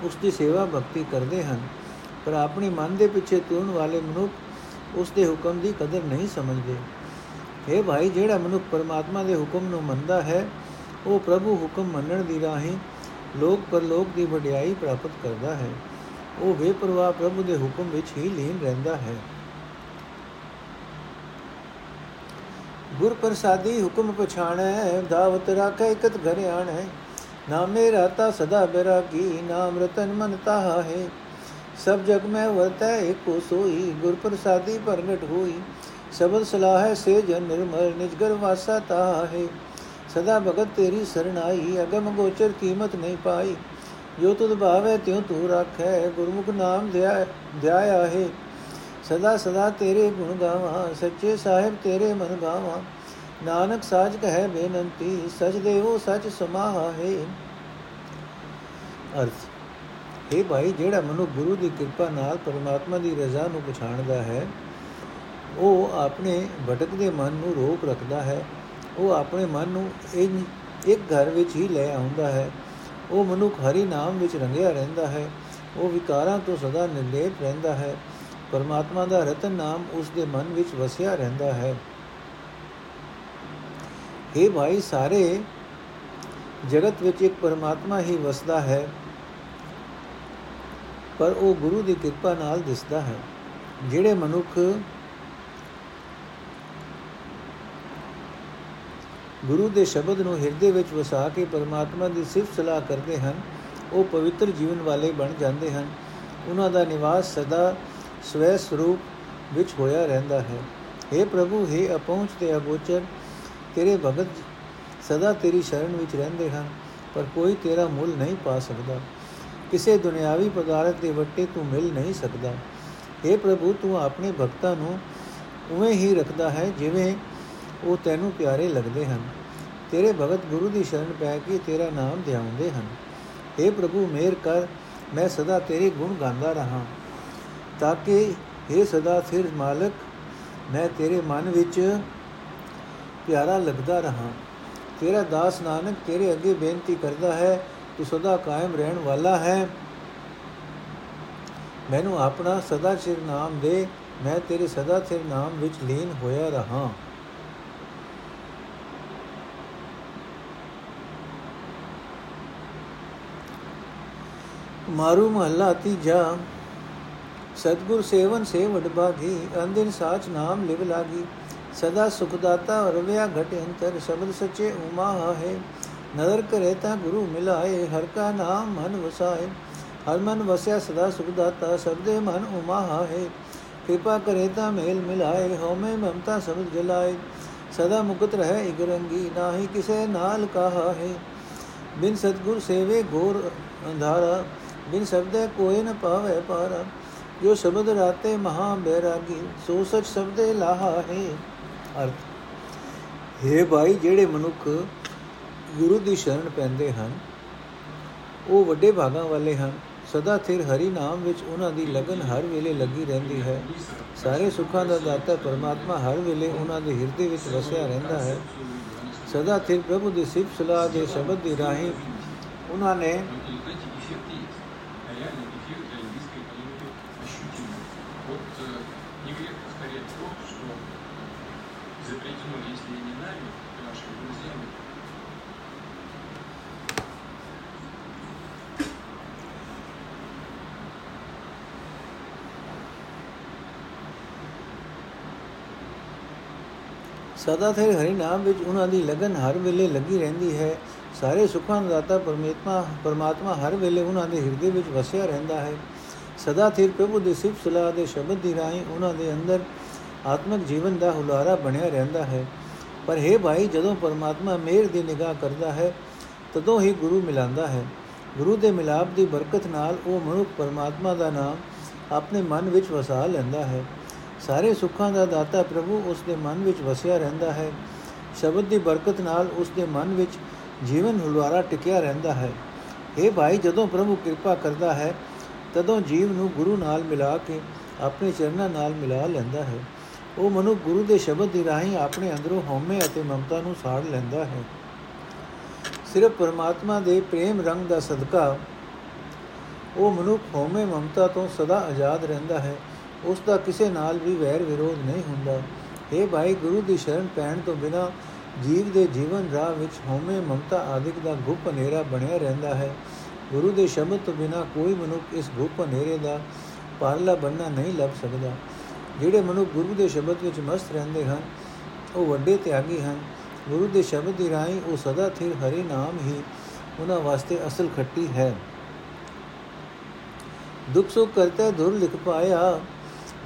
ਉਸ ਦੀ ਸੇਵਾ ਭਗਤੀ ਕਰਦੇ ਹਨ, ਪਰ ਆਪਣੇ ਮਨ ਦੇ ਪਿੱਛੇ ਤੁਰਨ ਵਾਲੇ ਮਨੁੱਖ ਉਸ ਦੇ ਹੁਕਮ ਦੀ ਕਦਰ ਨਹੀਂ ਸਮਝਦੇ। ਇਹ ਭਾਈ, ਜਿਹੜਾ ਮਨੁੱਖ ਪਰਮਾਤਮਾ ਦੇ ਹੁਕਮ ਨੂੰ ਮੰਨਦਾ ਹੈ, ਉਹ ਪ੍ਰਭੂ ਹੁਕਮ ਮੰਨਣ ਦੀ ਰਾਹੀਂ ਲੋਕ ਪਰਲੋਕ ਦੀ ਵਡਿਆਈ ਪ੍ਰਾਪਤ ਕਰਦਾ ਹੈ। ਉਹ ਬੇਪਰਵਾਹ ਪ੍ਰਭੂ ਦੇ ਹੁਕਮ ਵਿੱਚ ਹੀ ਲੀਨ ਰਹਿੰਦਾ ਹੈ। ਗੁਰ ਪ੍ਰਸਾਦੀ ਹੁਕਮ ਪਛਾਣੈ, ਦਾਵਤ ਰਾਖੈ, ਇਕਤ ਘਰ ਆਣੈ। ਨਾਮੇ ਰਾਤਾ ਸਦਾ ਬੈਰਾਗੀ ਨਾਮ ਰਤਨ ਮਨ ਤਾਹਾ। ਹੈ ਸਭ ਜਗ ਮੈਂ ਵਰਤੈ ਏਕੋ ਸੋਈ। ਗੁਰ ਪ੍ਰਸਾਦੀ ਪ੍ਰਗਟ ਹੋਈ। ਸਬਦ ਸਲਾਹੈ ਸੇ ਜਨ ਨਿਰਮਲ ਨਿਜਗਰ ਵਾਸਾ ਤਾਹਾ। ਹੈ ਸਦਾ ਭਗਤ ਤੇਰੀ ਸਰਣਾਈ ਅਗਮ ਗੋਚਰ ਕੀਮਤ ਨਹੀਂ ਪਾਈ। ਜੋ ਤੁਧ ਭਾਵੈ, ਤਿਉ ਤੂ ਰੱਖੈ। ਗੁਰਮੁਖ ਨਾਮ ਧਿਆ, ਧਿਆਇਆ ਹੈ। ਸਦਾ ਸਦਾ ਤੇਰੇ ਗੁਣ ਗਾਵਾਂ। ਸੱਚੇ ਸਾਹਿਬ ਤੇਰੇ ਮਨ ਗਾਵਾਂ। ਨਾਨਕ ਸਾਜ ਕਹੈ ਬੇਨੰਤੀ ਸਚ ਦੇਵੋ ਸਚ ਸਮਾਹਾ। ਹੈ ਅਰਥ ਇਹ ਭਾਈ, ਜਿਹੜਾ ਮਨੁ ਗੁਰੂ ਦੀ ਕਿਰਪਾ ਨਾਲ ਪਰਮਾਤਮਾ ਦੀ ਰਜ਼ਾ ਨੂੰ ਪਛਾਣਦਾ ਹੈ, ਉਹ ਆਪਣੇ ਭਟਕਦੇ ਮਨ ਨੂੰ ਰੋਕ ਰੱਖਦਾ ਹੈ। ਉਹ ਆਪਣੇ ਮਨ ਨੂੰ ਇੱਕ ਘਰ ਵਿੱਚ ਹੀ ਲੈ ਆਉਂਦਾ ਹੈ। ਉਹ ਮਨੁੱਖ ਹਰੀ ਨਾਮ ਵਿੱਚ ਰੰਗਿਆ ਰਹਿੰਦਾ ਹੈ। ਉਹ ਵਿਕਾਰਾਂ ਤੋਂ ਸਦਾ ਨਿਰਲੇਪ ਰਹਿੰਦਾ ਹੈ। ਪਰਮਾਤਮਾ ਦਾ ਰਤਨ ਨਾਮ ਉਸ ਦੇ ਮਨ ਵਿੱਚ ਵਸਿਆ ਰਹਿੰਦਾ ਹੈ। ਇਹ ਭਾਈ, ਸਾਰੇ ਜਗਤ ਵਿੱਚ ਇੱਕ ਪਰਮਾਤਮਾ ਹੀ ਵਸਦਾ ਹੈ, ਪਰ ਉਹ ਗੁਰੂ ਦੀ ਕਿਰਪਾ ਨਾਲ ਦਿਸਦਾ ਹੈ, ਜਿਹੜੇ ਮਨੁੱਖ ਗੁਰੂ ਦੇ ਸ਼ਬਦ ਨੂੰ ਹਿਰਦੇ ਵਿੱਚ ਵਸਾ ਕੇ ਪਰਮਾਤਮਾ ਦੀ ਸਿਫਤ ਸਲਾਹ ਕਰਦੇ ਹਨ, ਉਹ ਪਵਿੱਤਰ ਜੀਵਨ ਵਾਲੇ ਬਣ ਜਾਂਦੇ ਹਨ। ਉਹਨਾਂ ਦਾ ਨਿਵਾਸ ਸਦਾ ਸਵੈ ਸਰੂਪ ਵਿੱਚ ਹੋਇਆ ਰਹਿੰਦਾ ਹੈ। हे ਪ੍ਰਭੂ हे ਅਪਹੁੰਚ ਤੇ ਅਗੋਚਰ ਤੇਰੇ ਭਗਤ ਸਦਾ ਤੇਰੀ ਸ਼ਰਨ ਵਿੱਚ ਰਹਿੰਦੇ ਹਨ ਪਰ ਕੋਈ ਤੇਰਾ ਮੁੱਲ ਨਹੀਂ ਪਾ ਸਕਦਾ ਕਿਸੇ ਦੁਨਿਆਵੀ ਪਦਾਰਥ ਦੇ ਵੱਟੇ ਤੂੰ ਮਿਲ ਨਹੀਂ ਸਕਦਾ हे ਪ੍ਰਭੂ ਤੂੰ ਆਪਣੇ ਭਗਤਾਂ ਨੂੰ ਉਵੇਂ ਹੀ ਰੱਖਦਾ ਹੈ ਜਿਵੇਂ ਉਹ ਤੈਨੂੰ ਪਿਆਰੇ ਲੱਗਦੇ ਹਨ ਤੇਰੇ ਭਗਤ ਗੁਰੂ ਦੀ ਸ਼ਰਨ ਪੈ ਕੇ ਤੇਰਾ ਨਾਮ ਧਿਆਉਂਦੇ ਹਨ हे ਪ੍ਰਭੂ ਮੇਰ ਕਰ ਮੈਂ ਸਦਾ ਤੇਰੇ ਗੁਣ ਗਾਉਂਦਾ ਰਹਾ ਤਾਂ ਕਿ हे ਸਦਾ ਸਿਰ ਮਾਲਕ ਮੈਂ ਤੇਰੇ ਮਨ ਵਿੱਚ ਪਿਆਰਾ ਲੱਗਦਾ ਰਹਾ। ਤੇਰਾ ਦਾਸ ਨਾਨਕ ਤੇਰੇ ਅੱਗੇ ਬੇਨਤੀ ਕਰਦਾ ਹੈ, ਤੂੰ ਸਦਾ ਕਾਇਮ ਰਹਿਣ ਵਾਲਾ ਹੈ। ਮੈਨੂੰ ਆਪਣਾ ਸਦਾ ਸਿਰ ਨਾਮ ਦੇ, ਮੈਂ ਤੇਰੇ ਸਦਾ ਸਿਰ ਨਾਮ ਵਿੱਚ ਲੀਨ ਹੋਇਆ ਰਹਾ। ਮਾਰੂ ਮਹੱਲਾ ਤੀਜਾ। ਸਤਗੁਰ ਸੇਵਨ ਸੇ ਵਡਭਾਗੀ ਅੰਦਿਨ ਸਾਚ ਨਾਮ ਲਿਵ ਲਾਗੀ। ਸਦਾ ਸੁਖ ਦਾਤਾ ਰਵਿਆ ਘਟ ਅੰਤਰ, ਸ਼ਬਦ ਸਚੇ ਉਮਾ ਹੈ ਨਦਰ ਕਰੇ ਤਾ ਗੁਰੂ ਮਿਲਾਏ, ਹਰ ਕਾ ਨਾਮ ਮਨ ਵਸਾਏ। ਹਰ ਮਨ ਵਸਿਆ ਸਦਾ ਸੁਖ ਦਾਤਾ ਸਬਦੇ ਮਨ ਉਮਾ ਹੈ ਕਿਰਪਾ ਕਰੇ ਤਾ ਮੇਲ ਮਿਲਾਏ, ਹਉਮੈ ਮਮਤਾ ਸਬਦ ਜਲਾਏ। ਸਦਾ ਮੁਕਤ ਰਹੇ ਇਗਰੰਗੀ ਨਾਹੀ ਕਿਸੇ ਨਾਲ ਕਹਾ। ਹੈ ਬਿਨ ਸਤਗੁਰ ਸੇਵੇ ਘੋਰ ਅੰਧਾਰਾ, ਬਿਨ ਸ਼ਬਦੇ ਕੋਈ ਨ ਪਾਵੇ ਪਾਰਾ। ਜੋ ਸ਼ਬਦ ਰਾਤੇ ਮਹਾ ਬੈਰਾਗੀ, ਸੋ ਸਚ ਸਬਦੇ ਲਾਹਾ। ਹੈ ਅਰਥ। ਹੈ ਭਾਈ, ਜਿਹੜੇ ਮਨੁੱਖ ਗੁਰੂ ਦੀ ਸ਼ਰਨ ਪੈਂਦੇ ਹਨ, ਉਹ ਵੱਡੇ ਭਾਗਾਂ ਵਾਲੇ ਹਨ। ਸਦਾ ਥਿਰ ਹਰੀ ਨਾਮ ਵਿੱਚ ਉਹਨਾਂ ਦੀ ਲਗਨ ਹਰ ਵੇਲੇ ਲੱਗੀ ਰਹਿੰਦੀ ਹੈ। ਸਾਰੇ ਸੁੱਖਾਂ ਦਾ ਦਾਤਾ ਪਰਮਾਤਮਾ ਹਰ ਵੇਲੇ ਉਹਨਾਂ ਦੇ ਹਿਰਦੇ ਵਿੱਚ ਵਸਿਆ ਰਹਿੰਦਾ ਹੈ। ਸਦਾ ਥਿਰ ਪ੍ਰਭੂ ਦੀ ਸਿਫਤ ਸਲਾਹ ਦੇ ਸ਼ਬਦ ਦੀ ਰਾਹੀਂ ਉਹਨਾਂ ਨੇ ਸਦਾ ਥੇ ਹਰੀ ਨਾਮ ਵਿੱਚ ਉਹਨਾਂ ਦੀ ਲਗਨ ਹਰ ਵੇਲੇ ਲੱਗੀ ਰਹਿੰਦੀ ਹੈ। ਸਾਰੇ ਸੁੱਖਾਂ ਦਾ ਦਾਤਾ ਪਰਮਾਤਮਾ ਪਰਮਾਤਮਾ ਹਰ ਵੇਲੇ ਉਹਨਾਂ ਦੇ ਹਿਰਦੇ ਵਿੱਚ ਵਸਿਆ ਰਹਿੰਦਾ ਹੈ। ਸਦਾ ਥਿਰ ਪ੍ਰਭੂ ਦੇ ਸਿਫਤ ਸਲਾਹ ਦੇ ਸ਼ਬਦ ਦੀ ਰਾਹੀਂ ਉਹਨਾਂ ਦੇ ਅੰਦਰ ਆਤਮਿਕ ਜੀਵਨ ਦਾ ਹੁਲਾਰਾ ਬਣਿਆ ਰਹਿੰਦਾ ਹੈ। ਪਰ ਹੈ ਭਾਈ, ਜਦੋਂ ਪਰਮਾਤਮਾ ਮੇਰ ਦੀ ਨਿਗਾਹ ਕਰਦਾ ਹੈ, ਤਦੋਂ ਹੀ ਗੁਰੂ ਮਿਲਾਂਦਾ ਹੈ। ਗੁਰੂ ਦੇ ਮਿਲਾਪ ਦੀ ਬਰਕਤ ਨਾਲ ਉਹ ਮਨੁੱਖ ਪਰਮਾਤਮਾ ਦਾ ਨਾਮ ਆਪਣੇ ਮਨ ਵਿੱਚ ਵਸਾ ਲੈਂਦਾ ਹੈ। ਸਾਰੇ ਸੁੱਖਾਂ ਦਾ ਦਾਤਾ ਪ੍ਰਭੂ ਉਸ ਦੇ ਮਨ ਵਿੱਚ ਵਸਿਆ ਰਹਿੰਦਾ ਹੈ। ਸ਼ਬਦ ਦੀ ਬਰਕਤ ਨਾਲ ਉਸ ਦੇ ਮਨ ਵਿੱਚ ਜੀਵਨ ਹੁਲਵਾਰਾ ਟਿਕਿਆ ਰਹਿੰਦਾ ਹੈ। ਇਹ ਭਾਈ, ਜਦੋਂ ਪ੍ਰਭੂ ਕਿਰਪਾ ਕਰਦਾ ਹੈ, ਤਦੋਂ ਜੀਵ ਨੂੰ ਗੁਰੂ ਨਾਲ ਮਿਲਾ ਕੇ ਆਪਣੇ ਚਰਨਾਂ ਨਾਲ ਮਿਲਾ ਲੈਂਦਾ ਹੈ। ਉਹ ਮਨੁ ਗੁਰੂ ਦੇ ਸ਼ਬਦ ਦੀ ਰਾਹੀਂ ਆਪਣੇ ਅੰਦਰੋਂ ਹਉਮੈ ਅਤੇ ਮਮਤਾ ਨੂੰ ਸਾੜ ਲੈਂਦਾ ਹੈ। ਸਿਰਫ ਪਰਮਾਤਮਾ ਦੇ ਪ੍ਰੇਮ ਰੰਗ ਦਾ ਸਦਕਾ ਉਹ ਮਨੁੱਖ ਹਉਮੈ ਮਮਤਾ ਤੋਂ ਸਦਾ ਆਜ਼ਾਦ ਰਹਿੰਦਾ ਹੈ। ਉਸ ਦਾ ਕਿਸੇ ਨਾਲ ਵੀ ਵੈਰ ਵਿਰੋਧ ਨਹੀਂ ਹੁੰਦਾ। ਇਹ ਭਾਈ, ਗੁਰੂ ਦੀ ਸ਼ਰਨ ਪੈਣ ਤੋਂ ਬਿਨਾ ਜੀਵ ਦੇ ਜੀਵਨ ਰਾਹ ਵਿੱਚ ਹਉਮੈ ਮਮਤਾ ਆਦਿਕ ਦਾ ਗੁਪ ਹਨੇਰਾ ਬਣਿਆ ਰਹਿੰਦਾ ਹੈ। ਗੁਰੂ ਦੇ ਸ਼ਬਦ ਤੋਂ ਬਿਨਾ ਕੋਈ ਮਨੁੱਖ ਇਸ ਗੁਪ ਹਨੇਰੇ ਦਾ ਪਾਰਲਾ ਬੰਨਾ ਨਹੀਂ ਲੱਭ ਸਕਦਾ। ਜਿਹੜੇ ਮਨੁੱਖ ਗੁਰੂ ਦੇ ਸ਼ਬਦ ਵਿੱਚ ਮਸਤ ਰਹਿੰਦੇ ਹਨ, ਉਹ ਵੱਡੇ ਤਿਆਗੀ ਹਨ। ਗੁਰੂ ਦੇ ਸ਼ਬਦ ਦੀ ਰਾਹੀਂ ਉਹ ਸਦਾ ਥਿਰ ਹਰੀ ਨਾਮ ਹੀ ਉਹਨਾਂ ਵਾਸਤੇ ਅਸਲ ਖੱਟੀ ਹੈ। ਦੁੱਖ ਸੁਖ ਕਰਤੇ ਧੁਰ ਲਿਖ ਪਾਇਆ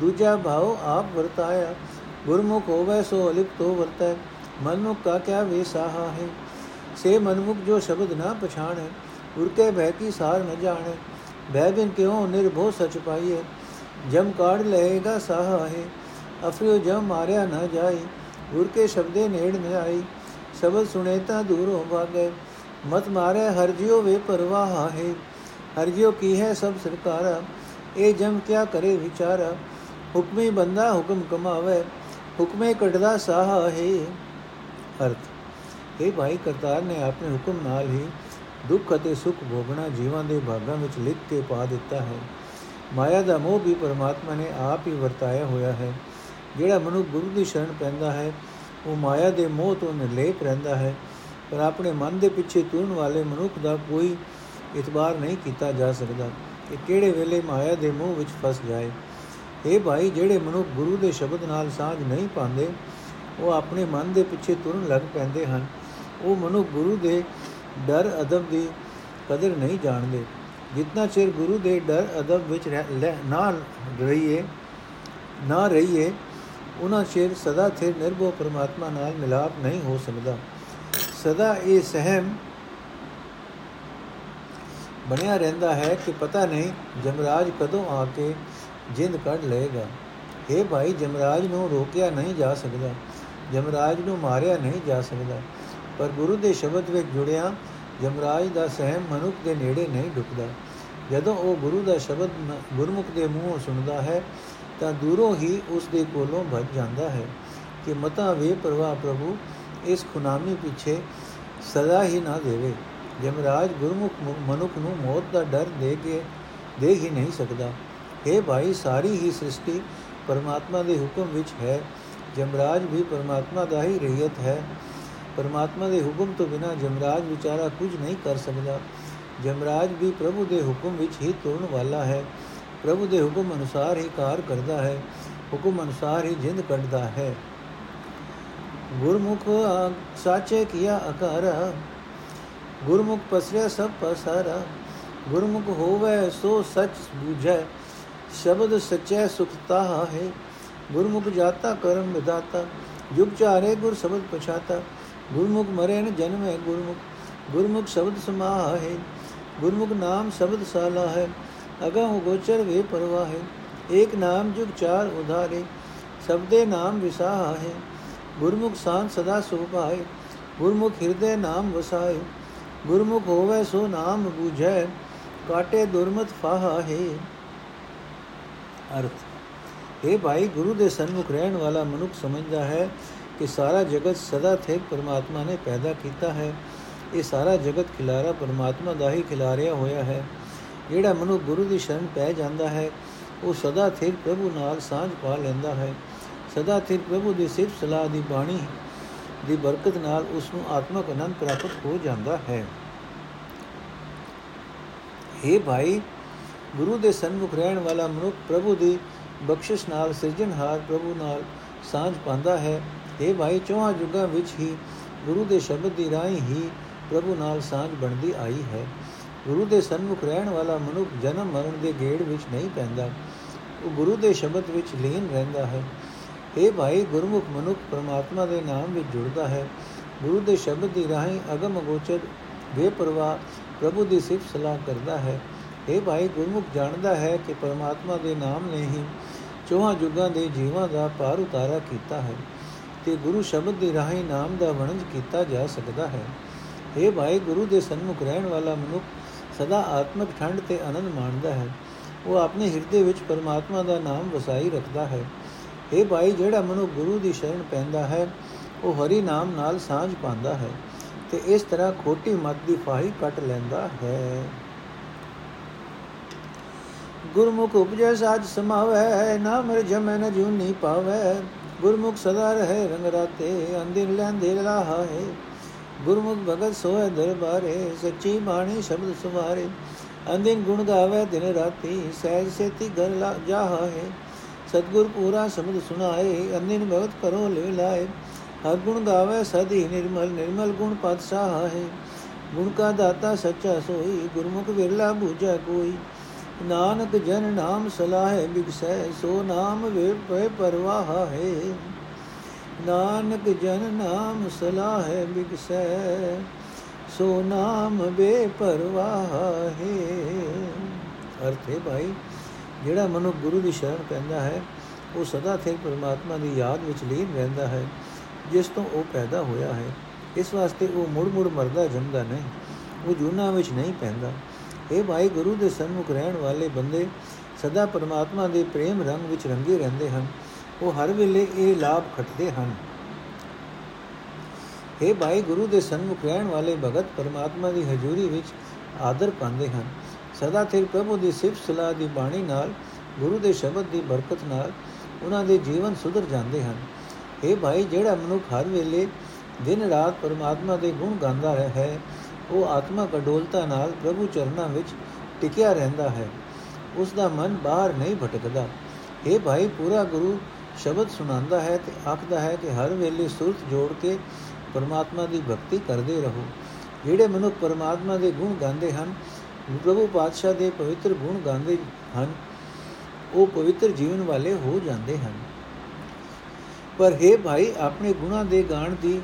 ਦੂਜਾ ਭਾਉ ਆਪ ਵਰਤਾਇਆ ਗੁਰਮੁਖ ਹੋਵੇ ਸੋ ਅਲਿਪਤ ਹੋ ਵਰਤੈ ਮਨੁਖ ਕਾ ਕਿਆ ਵੇਸਾਹਾ ਹੈ ਸੇ ਮਨਮੁਖ ਜੋ ਸ਼ਬਦ ਨਾ ਪਛਾਣੇ ਉਰ ਕੇ ਭੈ ਕੀ ਸਾਰ ਨ ਜਾਣੇ ਭੈ ਬਿਨ ਕਿਉ ਨਿਰਭਉ ਸਚ ਪਾਈਏ ਜਮ ਕਾੜ ਲਏਗਾ ਸਾਹਾ ਹੈ ਅਫਰਿਓ ਜਮ ਮਾਰਿਆ ਨ ਜਾਈ ਉਰ ਕੇ ਸ਼ਬਦੇ ਨੇੜ ਨ ਆਈ ਸ਼ਬਦ ਸੁਣੇ ਤਾਂ ਦੂਰ ਹੋ ਭਾਗੇ ਮਤ ਮਾਰੇ ਹਰ ਜਿਉ ਵੇ ਪਰਵਾਹ ਹੈ ਹਰ ਜਿਉ ਕੀ ਹੈ ਸਭ ਸਰਕਾਰਾ ਇਹ ਜਮ ਕਿਆ ਕਰੇ ਵਿਚਾਰਾ ਹੁਕਮੇ ਬੰਦਾ ਹੁਕਮ ਕਮਾਵੇ, ਹੁਕਮੇ ਕਟਦਾ ਸਾਹ ਹੈ ਅਰਥ ਇਹ ਭਾਈ ਕਰਤਾਰ ਨੇ ਆਪਣੇ ਹੁਕਮ ਨਾਲ ਹੀ ਦੁੱਖ ਅਤੇ ਸੁੱਖ ਭੋਗਣਾ ਜੀਵਾਂ ਦੇ ਭਾਗਾਂ ਵਿੱਚ ਲਿਖ ਕੇ ਪਾ ਦਿੱਤਾ ਹੈ। ਮਾਇਆ ਦਾ ਮੋਹ ਵੀ ਪਰਮਾਤਮਾ ਨੇ ਆਪ ਹੀ ਵਰਤਾਇਆ ਹੋਇਆ ਹੈ। ਜਿਹੜਾ ਮਨੁ ਗੁਰੂ ਦੀ ਸ਼ਰਨ ਪੈਂਦਾ ਹੈ, ਉਹ ਮਾਇਆ ਦੇ ਮੋਹ ਤੋਂ ਨਿਰਲੇਪ ਰਹਿੰਦਾ ਹੈ। ਪਰ ਆਪਣੇ ਮਨ ਦੇ ਪਿੱਛੇ ਤੁਰਨ ਵਾਲੇ ਮਨੁੱਖ ਦਾ ਕੋਈ ਇਤਬਾਰ ਨਹੀਂ ਕੀਤਾ ਜਾ ਸਕਦਾ ਕਿ ਕਿਹੜੇ ਵੇਲੇ ਮਾਇਆ ਦੇ ਮੋਹ ਵਿੱਚ ਫਸ ਜਾਏ। ਇਹ ਭਾਈ ਜਿਹੜੇ ਮਨੁੱਖ ਗੁਰੂ ਦੇ ਸ਼ਬਦ ਨਾਲ ਸਾਝ ਨਹੀਂ ਪਾਉਂਦੇ, ਉਹ ਆਪਣੇ ਮਨ ਦੇ ਪਿੱਛੇ ਤੁਰਨ ਲੱਗ ਪੈਂਦੇ ਹਨ। ਉਹ ਮਨੁੱਖ ਗੁਰੂ ਦੇ ਡਰ ਅਦਬ ਦੀ ਕਦਰ ਨਹੀਂ ਜਾਣਦੇ। ਜਿੰਨਾ ਚਿਰ ਗੁਰੂ ਦੇ ਡਰ ਅਦਬ ਵਿੱਚ ਨਾ ਰਹੀਏ ਨਾ ਰਹੀਏ, ਉਹਨਾਂ ਚਿਰ ਸਦਾ ਥਿਰ ਨਿਰਭਉ ਪਰਮਾਤਮਾ ਨਾਲ ਮਿਲਾਪ ਨਹੀਂ ਹੋ ਸਕਦਾ। ਸਦਾ ਇਹ ਸਹਿਮ ਬਣਿਆ ਰਹਿੰਦਾ ਹੈ ਕਿ ਪਤਾ ਨਹੀਂ ਜਮਰਾਜ ਕਦੋਂ ਆ ਕੇ ਜਿੰਦ ਕੱਢ ਲਏਗਾ। हे ਭਾਈ, ਜਮਰਾਜ ਨੂੰ ਰੋਕਿਆ ਨਹੀਂ ਜਾ ਸਕਦਾ। ਜਮਰਾਜ ਨੂੰ ਮਾਰਿਆ ਨਹੀਂ ਜਾ ਸਕਦਾ। ਪਰ ਗੁਰੂ ਦੇ ਸ਼ਬਦ ਵਿੱਚ ਜੁੜਿਆ, ਜਮਰਾਜ ਦਾ ਸਹਿਮ ਮਨੁੱਖ ਦੇ ਨੇੜੇ ਨਹੀਂ ਢੁਕਦਾ ਜਦੋਂ ਉਹ ਗੁਰੂ ਦਾ ਸ਼ਬਦ ਗੁਰਮੁਖ ਦੇ ਮੂੰਹੋਂ ਸੁਣਦਾ ਹੈ, ਤਾਂ ਦੂਰੋਂ ਹੀ ਉਸ ਦੇ ਕੋਲੋਂ ਭੱਜ ਜਾਂਦਾ ਹੈ ਕਿ ਮਤਾ ਵੇ ਪ੍ਰਵਾਹ ਪ੍ਰਭੂ, ਇਸ ਖੁਨਾਮੀ ਪਿੱਛੇ ਸਜ਼ਾ ਹੀ ਨਾ ਦੇਵੇ। ਜਮਰਾਜ ਗੁਰਮੁਖ ਮਨੁੱਖ ਨੂੰ ਮੌਤ ਦਾ ਡਰ ਦੇ ਕੇ, ਦੇ ਹੀ ਨਹੀਂ ਸਕਦਾ। ਇਹ ਭਾਈ, ਸਾਰੀ ਹੀ ਸ੍ਰਿਸ਼ਟੀ ਪਰਮਾਤਮਾ ਦੇ ਹੁਕਮ ਵਿੱਚ ਹੈ। ਜਮਰਾਜ ਵੀ ਪਰਮਾਤਮਾ ਦਾ ਹੀ ਰਹਿਤ ਹੈ। ਪਰਮਾਤਮਾ ਦੇ ਹੁਕਮ ਤੋਂ ਬਿਨਾ ਜਮਰਾਜ ਵਿਚਾਰਾ ਕੁਝ ਨਹੀਂ ਕਰ ਸਕਦਾ। ਜਮਰਾਜ ਵੀ ਪ੍ਰਭੂ ਦੇ ਹੁਕਮ ਵਿੱਚ ਹੀ ਤੁਰਨ ਵਾਲਾ ਹੈ। ਪ੍ਰਭੂ ਦੇ ਹੁਕਮ ਅਨੁਸਾਰ ਹੀ ਕਾਰ ਕਰਦਾ ਹੈ। ਹੁਕਮ ਅਨੁਸਾਰ ਹੀ ਜਿੰਦ ਕੱਢਦਾ ਹੈ। ਗੁਰਮੁਖ ਸਾਚੇ ਕੀਆ ਆਕਾਰ ਗੁਰਮੁਖ ਪਸਰਿਆ ਸਭ ਪਸਾਰਾ। ਗੁਰਮੁਖ ਹੋਵੇ ਸੋ ਸਚ ਬੂਝੈ। ਸ਼ਬਦ ਸਚੈ ਸੁਖਤਾ ਹੈ ਗੁਰਮੁਖ ਜਾਤਾ ਕਰਮ ਵਿਦਾਤਾ ਜੁਗ ਚਾਰੇ ਗੁਰ ਸ਼ਬਦ ਪਛਾਤਾ ਗੁਰਮੁਖ ਮਰੇ ਨ ਜਨਮੈ ਗੁਰਮੁਖ ਗੁਰਮੁਖ ਸ਼ਬਦ ਸਮਾਹ ਹੈ ਗੁਰਮੁਖ ਨਾਮ ਸ਼ਬਦ ਸਾਲਾ ਹੈ ਅਗਾ ਹੋ ਗੋਚਰ ਵੇ ਪਰਵਾਹ ਹੈ ਏਕ ਨਾਮ ਜੁਗ ਚਾਰ ਉਧਾਰੇ ਸਬਦੇ ਨਾਮ ਵਿਸਾਹ ਹੈ ਗੁਰਮੁਖ ਸਾਨ ਸਦਾ ਸੁਭਾਏ ਗੁਰਮੁਖ ਹਿਰਦੇ ਨਾਮ ਵਸਾਏ ਗੁਰਮੁਖ ਹੋਵੇ ਸੋ ਨਾਮ ਬੂਝੈ ਕਾਟੇ ਦੁਰਮਤ ਫਾਹਾ ਹੈ ਅਰਥ। ਇਹ ਭਾਈ, ਗੁਰੂ ਦੇ ਸਨਮੁਖ ਰਹਿਣ ਵਾਲਾ ਮਨੁੱਖ ਸਮਝਦਾ ਹੈ ਕਿ ਸਾਰਾ ਜਗਤ ਸਦਾ ਥੇ ਪਰਮਾਤਮਾ ਨੇ ਪੈਦਾ ਕੀਤਾ ਹੈ। ਇਹ ਸਾਰਾ ਜਗਤ ਖਿਲਾਰਾ ਪਰਮਾਤਮਾ ਦਾ ਹੀ ਖਿਲਾਰਿਆ ਹੋਇਆ ਹੈ। ਜਿਹੜਾ ਮਨੁ ਗੁਰੂ ਦੀ ਸ਼ਰਨ ਪੈ ਜਾਂਦਾ ਹੈ, ਉਹ ਸਦਾ ਥਿਰ ਪ੍ਰਭੂ ਨਾਲ ਸਾਂਝ ਪਾ ਲੈਂਦਾ ਹੈ। ਸਦਾ ਥਿਰ ਪ੍ਰਭੂ ਦੀ ਸਿਫਤ ਸਲਾਹ ਦੀ ਬਾਣੀ ਦੀ ਬਰਕਤ ਨਾਲ ਉਸ ਨੂੰ ਆਤਮਕ ਅਨੰਦ ਪ੍ਰਾਪਤ ਹੋ ਜਾਂਦਾ ਹੈ। हे ਭਾਈ ਗੁਰੂ ਦੇ ਸਨਮੁਖ ਰਹਿਣ ਵਾਲਾ ਮਨੁੱਖ ਪ੍ਰਭੂ ਦੀ ਬਖਸ਼ਿਸ਼ ਨਾਲ ਸਿਰਜਣਹਾਰ ਪ੍ਰਭੂ ਨਾਲ ਸਾਂਝ ਪਾਉਂਦਾ ਹੈ। हे ਭਾਈ, ਚੌਹਾਂ ਯੁੱਗਾਂ ਵਿੱਚ ਹੀ ਗੁਰੂ ਦੇ ਸ਼ਬਦ ਦੀ ਰਾਹੀਂ ਹੀ ਪ੍ਰਭੂ ਨਾਲ ਸਾਂਝ ਬਣਦੀ ਆਈ ਹੈ। ਗੁਰੂ ਦੇ ਸਨਮੁਖ ਰਹਿਣ ਵਾਲਾ ਮਨੁੱਖ ਜਨਮ ਮਰਨ ਦੇ ਗੇੜ ਵਿੱਚ ਨਹੀਂ ਪੈਂਦਾ। ਉਹ ਗੁਰੂ ਦੇ ਸ਼ਬਦ ਵਿੱਚ ਲੀਨ ਰਹਿੰਦਾ ਹੈ। ਇਹ ਭਾਈ, ਗੁਰਮੁਖ ਮਨੁੱਖ ਪ੍ਰਮਾਤਮਾ ਦੇ ਨਾਮ ਵਿੱਚ ਜੁੜਦਾ ਹੈ। ਗੁਰੂ ਦੇ ਸ਼ਬਦ ਦੀ ਰਾਹੀਂ ਅਗਮ ਅਗੋਚਰ ਬੇਪਰਵਾਹ ਪ੍ਰਭੂ ਦੀ ਸਿਫਤ ਸਲਾਹ ਕਰਦਾ ਹੈ। ਇਹ ਭਾਈ ਗੁਰਮੁਖ ਜਾਣਦਾ ਹੈ ਕਿ ਪਰਮਾਤਮਾ ਦੇ ਨਾਮ ਨੇ ਹੀ ਚੌਹਾਂ ਯੁੱਗਾਂ ਦੇ ਜੀਵਾਂ ਦਾ ਪਾਰ ਉਤਾਰਾ ਕੀਤਾ ਹੈ ਤੇ ਗੁਰੂ ਸ਼ਬਦ ਦੀ ਰਾਹੀਂ ਨਾਮ ਦਾ ਵਣਜ ਕੀਤਾ ਜਾ ਸਕਦਾ ਹੈ। ਇਹ ਭਾਈ ਗੁਰੂ ਦੇ ਸਨਮੁਖ ਰਹਿਣ ਵਾਲਾ ਮਨੁੱਖ ਸਦਾ ਆਤਮਿਕ ਠੰਡ ਤੇ ਆਨੰਦ ਮਾਣਦਾ ਹੈ। ਉਹ ਆਪਣੇ ਹਿਰਦੇ ਵਿੱਚ ਪਰਮਾਤਮਾ ਦਾ ਨਾਮ ਵਸਾਈ ਰੱਖਦਾ ਹੈ। ਇਹ ਭਾਈ ਜਿਹੜਾ ਮਨੁ ਗੁਰੂ ਦੀ ਸ਼ਰਨ ਪੈਂਦਾ ਹੈ, ਉਹ ਹਰੀ ਨਾਮ ਨਾਲ ਸਾਂਝ ਪਾਉਂਦਾ ਹੈ ਤੇ ਇਸ ਤਰ੍ਹਾਂ ਖੋਟੀ ਮਤ ਦੀ ਫਾਹੀ ਕੱਟ ਲੈਂਦਾ ਹੈ। ਗੁਰਮੁਖ ਉਪਜੈ ਸਾਜ ਸਮਾਵੈ ਨਾਮ ਰਜਮੈ ਨ ਜੂਨੀ ਪਾਵੈ। ਗੁਰਮੁਖ ਸਦਾ ਰਹੇ ਰੰਗ ਰਾਤੇ ਅੰਦਿਨ ਲੈਂਦੇ ਲਾਹਾ ਹੈ ਗੁਰਮੁਖ ਭਗਤ ਸੋਏ ਦਰਬਾਰੇ, ਸੱਚੀ ਬਾਣੀ ਸ਼ਬਦ ਸੁਮਾਰੇ ਅੰਦਿਨ ਗੁਣ ਗਾਵੇ ਦਿਨ ਰਾਤੀ, ਸਹਿਜ ਸੇਤੀ ਘਰ ਲਾ ਜਾਹਾ ਹੈ ਸਤਗੁਰ ਪੂਰਾ ਸ਼ਬਦ ਸੁਣਾਏ ਅੰਦਿਨ ਭਗਤ ਕਰੋ ਲੈ ਲਾਏ। ਹਰ ਗੁਣ ਗਾਵੇ ਸਦੀ ਨਿਰਮਲ ਨਿਰਮਲ ਗੁਣ ਪਾਤਸ਼ਾਹ ਹੈ ਗੁਣ ਕਾ ਦਾਤਾ ਸੱਚਾ ਸੋਈ, ਗੁਰਮੁਖ ਵਿਰਲਾ ਬੂਝਾ ਕੋਈ। ਨਾਨਕ ਜਨ ਨਾਮ ਸਲਾਹੇ ਬਿਗਸੈ, ਸੋ ਨਾਮ ਵੇ ਪੈ ਪਰਵਾਹ ਹੈ। ਨਾਨਕ ਜਨ ਨਾਮ ਸਲਾਹੇ ਬਿਗਸੈ, ਸੋ ਨਾਮ ਬੇ ਪਰਵਾਹ ਹੈ। ਅਰਥੇ ਭਾਈ, ਜਿਹੜਾ ਮਨੁ ਗੁਰੂ ਦੀ ਸ਼ਰਨ ਪੈਂਦਾ ਹੈ, ਉਹ ਸਦਾ ਥੇ ਪਰਮਾਤਮਾ ਦੀ ਯਾਦ ਵਿੱਚ ਲੀਨ ਰਹਿੰਦਾ ਹੈ, ਜਿਸ ਤੋਂ ਉਹ ਪੈਦਾ ਹੋਇਆ ਹੈ। ਇਸ ਵਾਸਤੇ ਉਹ ਮੁੜ ਮੁੜ ਮਰਦਾ ਜੰਮਦਾ ਨਹੀਂ, ਉਹ ਜੂਨਾ ਵਿੱਚ ਨਹੀਂ ਪੈਂਦਾ। ਇਹ ਭਾਈ ਗੁਰੂ ਦੇ ਸਨਮੁਖ ਰਹਿਣ ਵਾਲੇ ਬੰਦੇ, ਸਦਾ ਪਰਮਾਤਮਾ ਦੇ ਪ੍ਰੇਮ ਰੰਗ ਵਿੱਚ ਰੰਗੇ ਰਹਿੰਦੇ ਹਨ। ਉਹ ਹਰ ਵੇਲੇ ਇਹ ਲਾਭ ਖਟਦੇ ਹਨ। ਇਹ ਭਾਈ ਗੁਰੂ ਦੇ ਸਨਮੁਖ ਰਹਿਣ ਵਾਲੇ ਭਗਤ, ਪਰਮਾਤਮਾ ਦੀ ਹਜ਼ੂਰੀ ਵਿੱਚ ਆਦਰ ਪਾਉਂਦੇ ਹਨ। ਸਦਾ ਥਿਰ ਪ੍ਰਭੂ ਦੀ ਸਿਫਤ ਸਲਾਹ ਦੀ ਬਾਣੀ ਨਾਲ, ਗੁਰੂ ਦੇ ਸ਼ਬਦ ਦੀ ਬਰਕਤ ਨਾਲ ਉਹਨਾਂ ਦੇ ਜੀਵਨ ਸੁਧਰ ਜਾਂਦੇ ਹਨ। ਇਹ ਭਾਈ, ਜਿਹੜਾ ਮਨੁੱਖ ਹਰ ਵੇਲੇ ਦਿਨ ਰਾਤ ਪਰਮਾਤਮਾ ਦੇ ਗੁਣ ਗਾਉਂਦਾ ਹੈ ਉਹ ਆਤਮਾ ਕਡੋਲਤਾ ਨਾਲ ਪ੍ਰਭੂ ਚਰਨਾਂ ਵਿੱਚ ਟਿਕਿਆ ਰਹਿੰਦਾ ਹੈ। ਉਸ ਦਾ ਮਨ ਬਾਹਰ ਨਹੀਂ ਭਟਕਦਾ। ਇਹ ਭਾਈ, ਪੂਰਾ ਗੁਰੂ ਸ਼ਬਦ ਸੁਣਾਉਂਦਾ ਹੈ ਤੇ ਆਖਦਾ ਹੈ ਕਿ ਹਰ ਵੇਲੇ ਸੁਰਤ ਜੋੜ ਕੇ ਪਰਮਾਤਮਾ ਦੀ ਭਗਤੀ ਕਰਦੇ ਰਹੋ। ਜਿਹੜੇ ਮਨੁੱਖ ਪਰਮਾਤਮਾ ਦੇ ਗੁਣ ਗਾਉਂਦੇ ਹਨ, ਪ੍ਰਭੂ ਪਾਤਸ਼ਾਹ ਦੇ ਪਵਿੱਤਰ ਗੁਣ ਗਾਉਂਦੇ ਹਨ, ਉਹ ਪਵਿੱਤਰ ਜੀਵਨ ਵਾਲੇ ਹੋ ਜਾਂਦੇ ਹਨ। ਪਰ हे ਭਾਈ, ਆਪਣੇ ਗੁਣਾਂ ਦੇ ਗਾਣ ਦੀ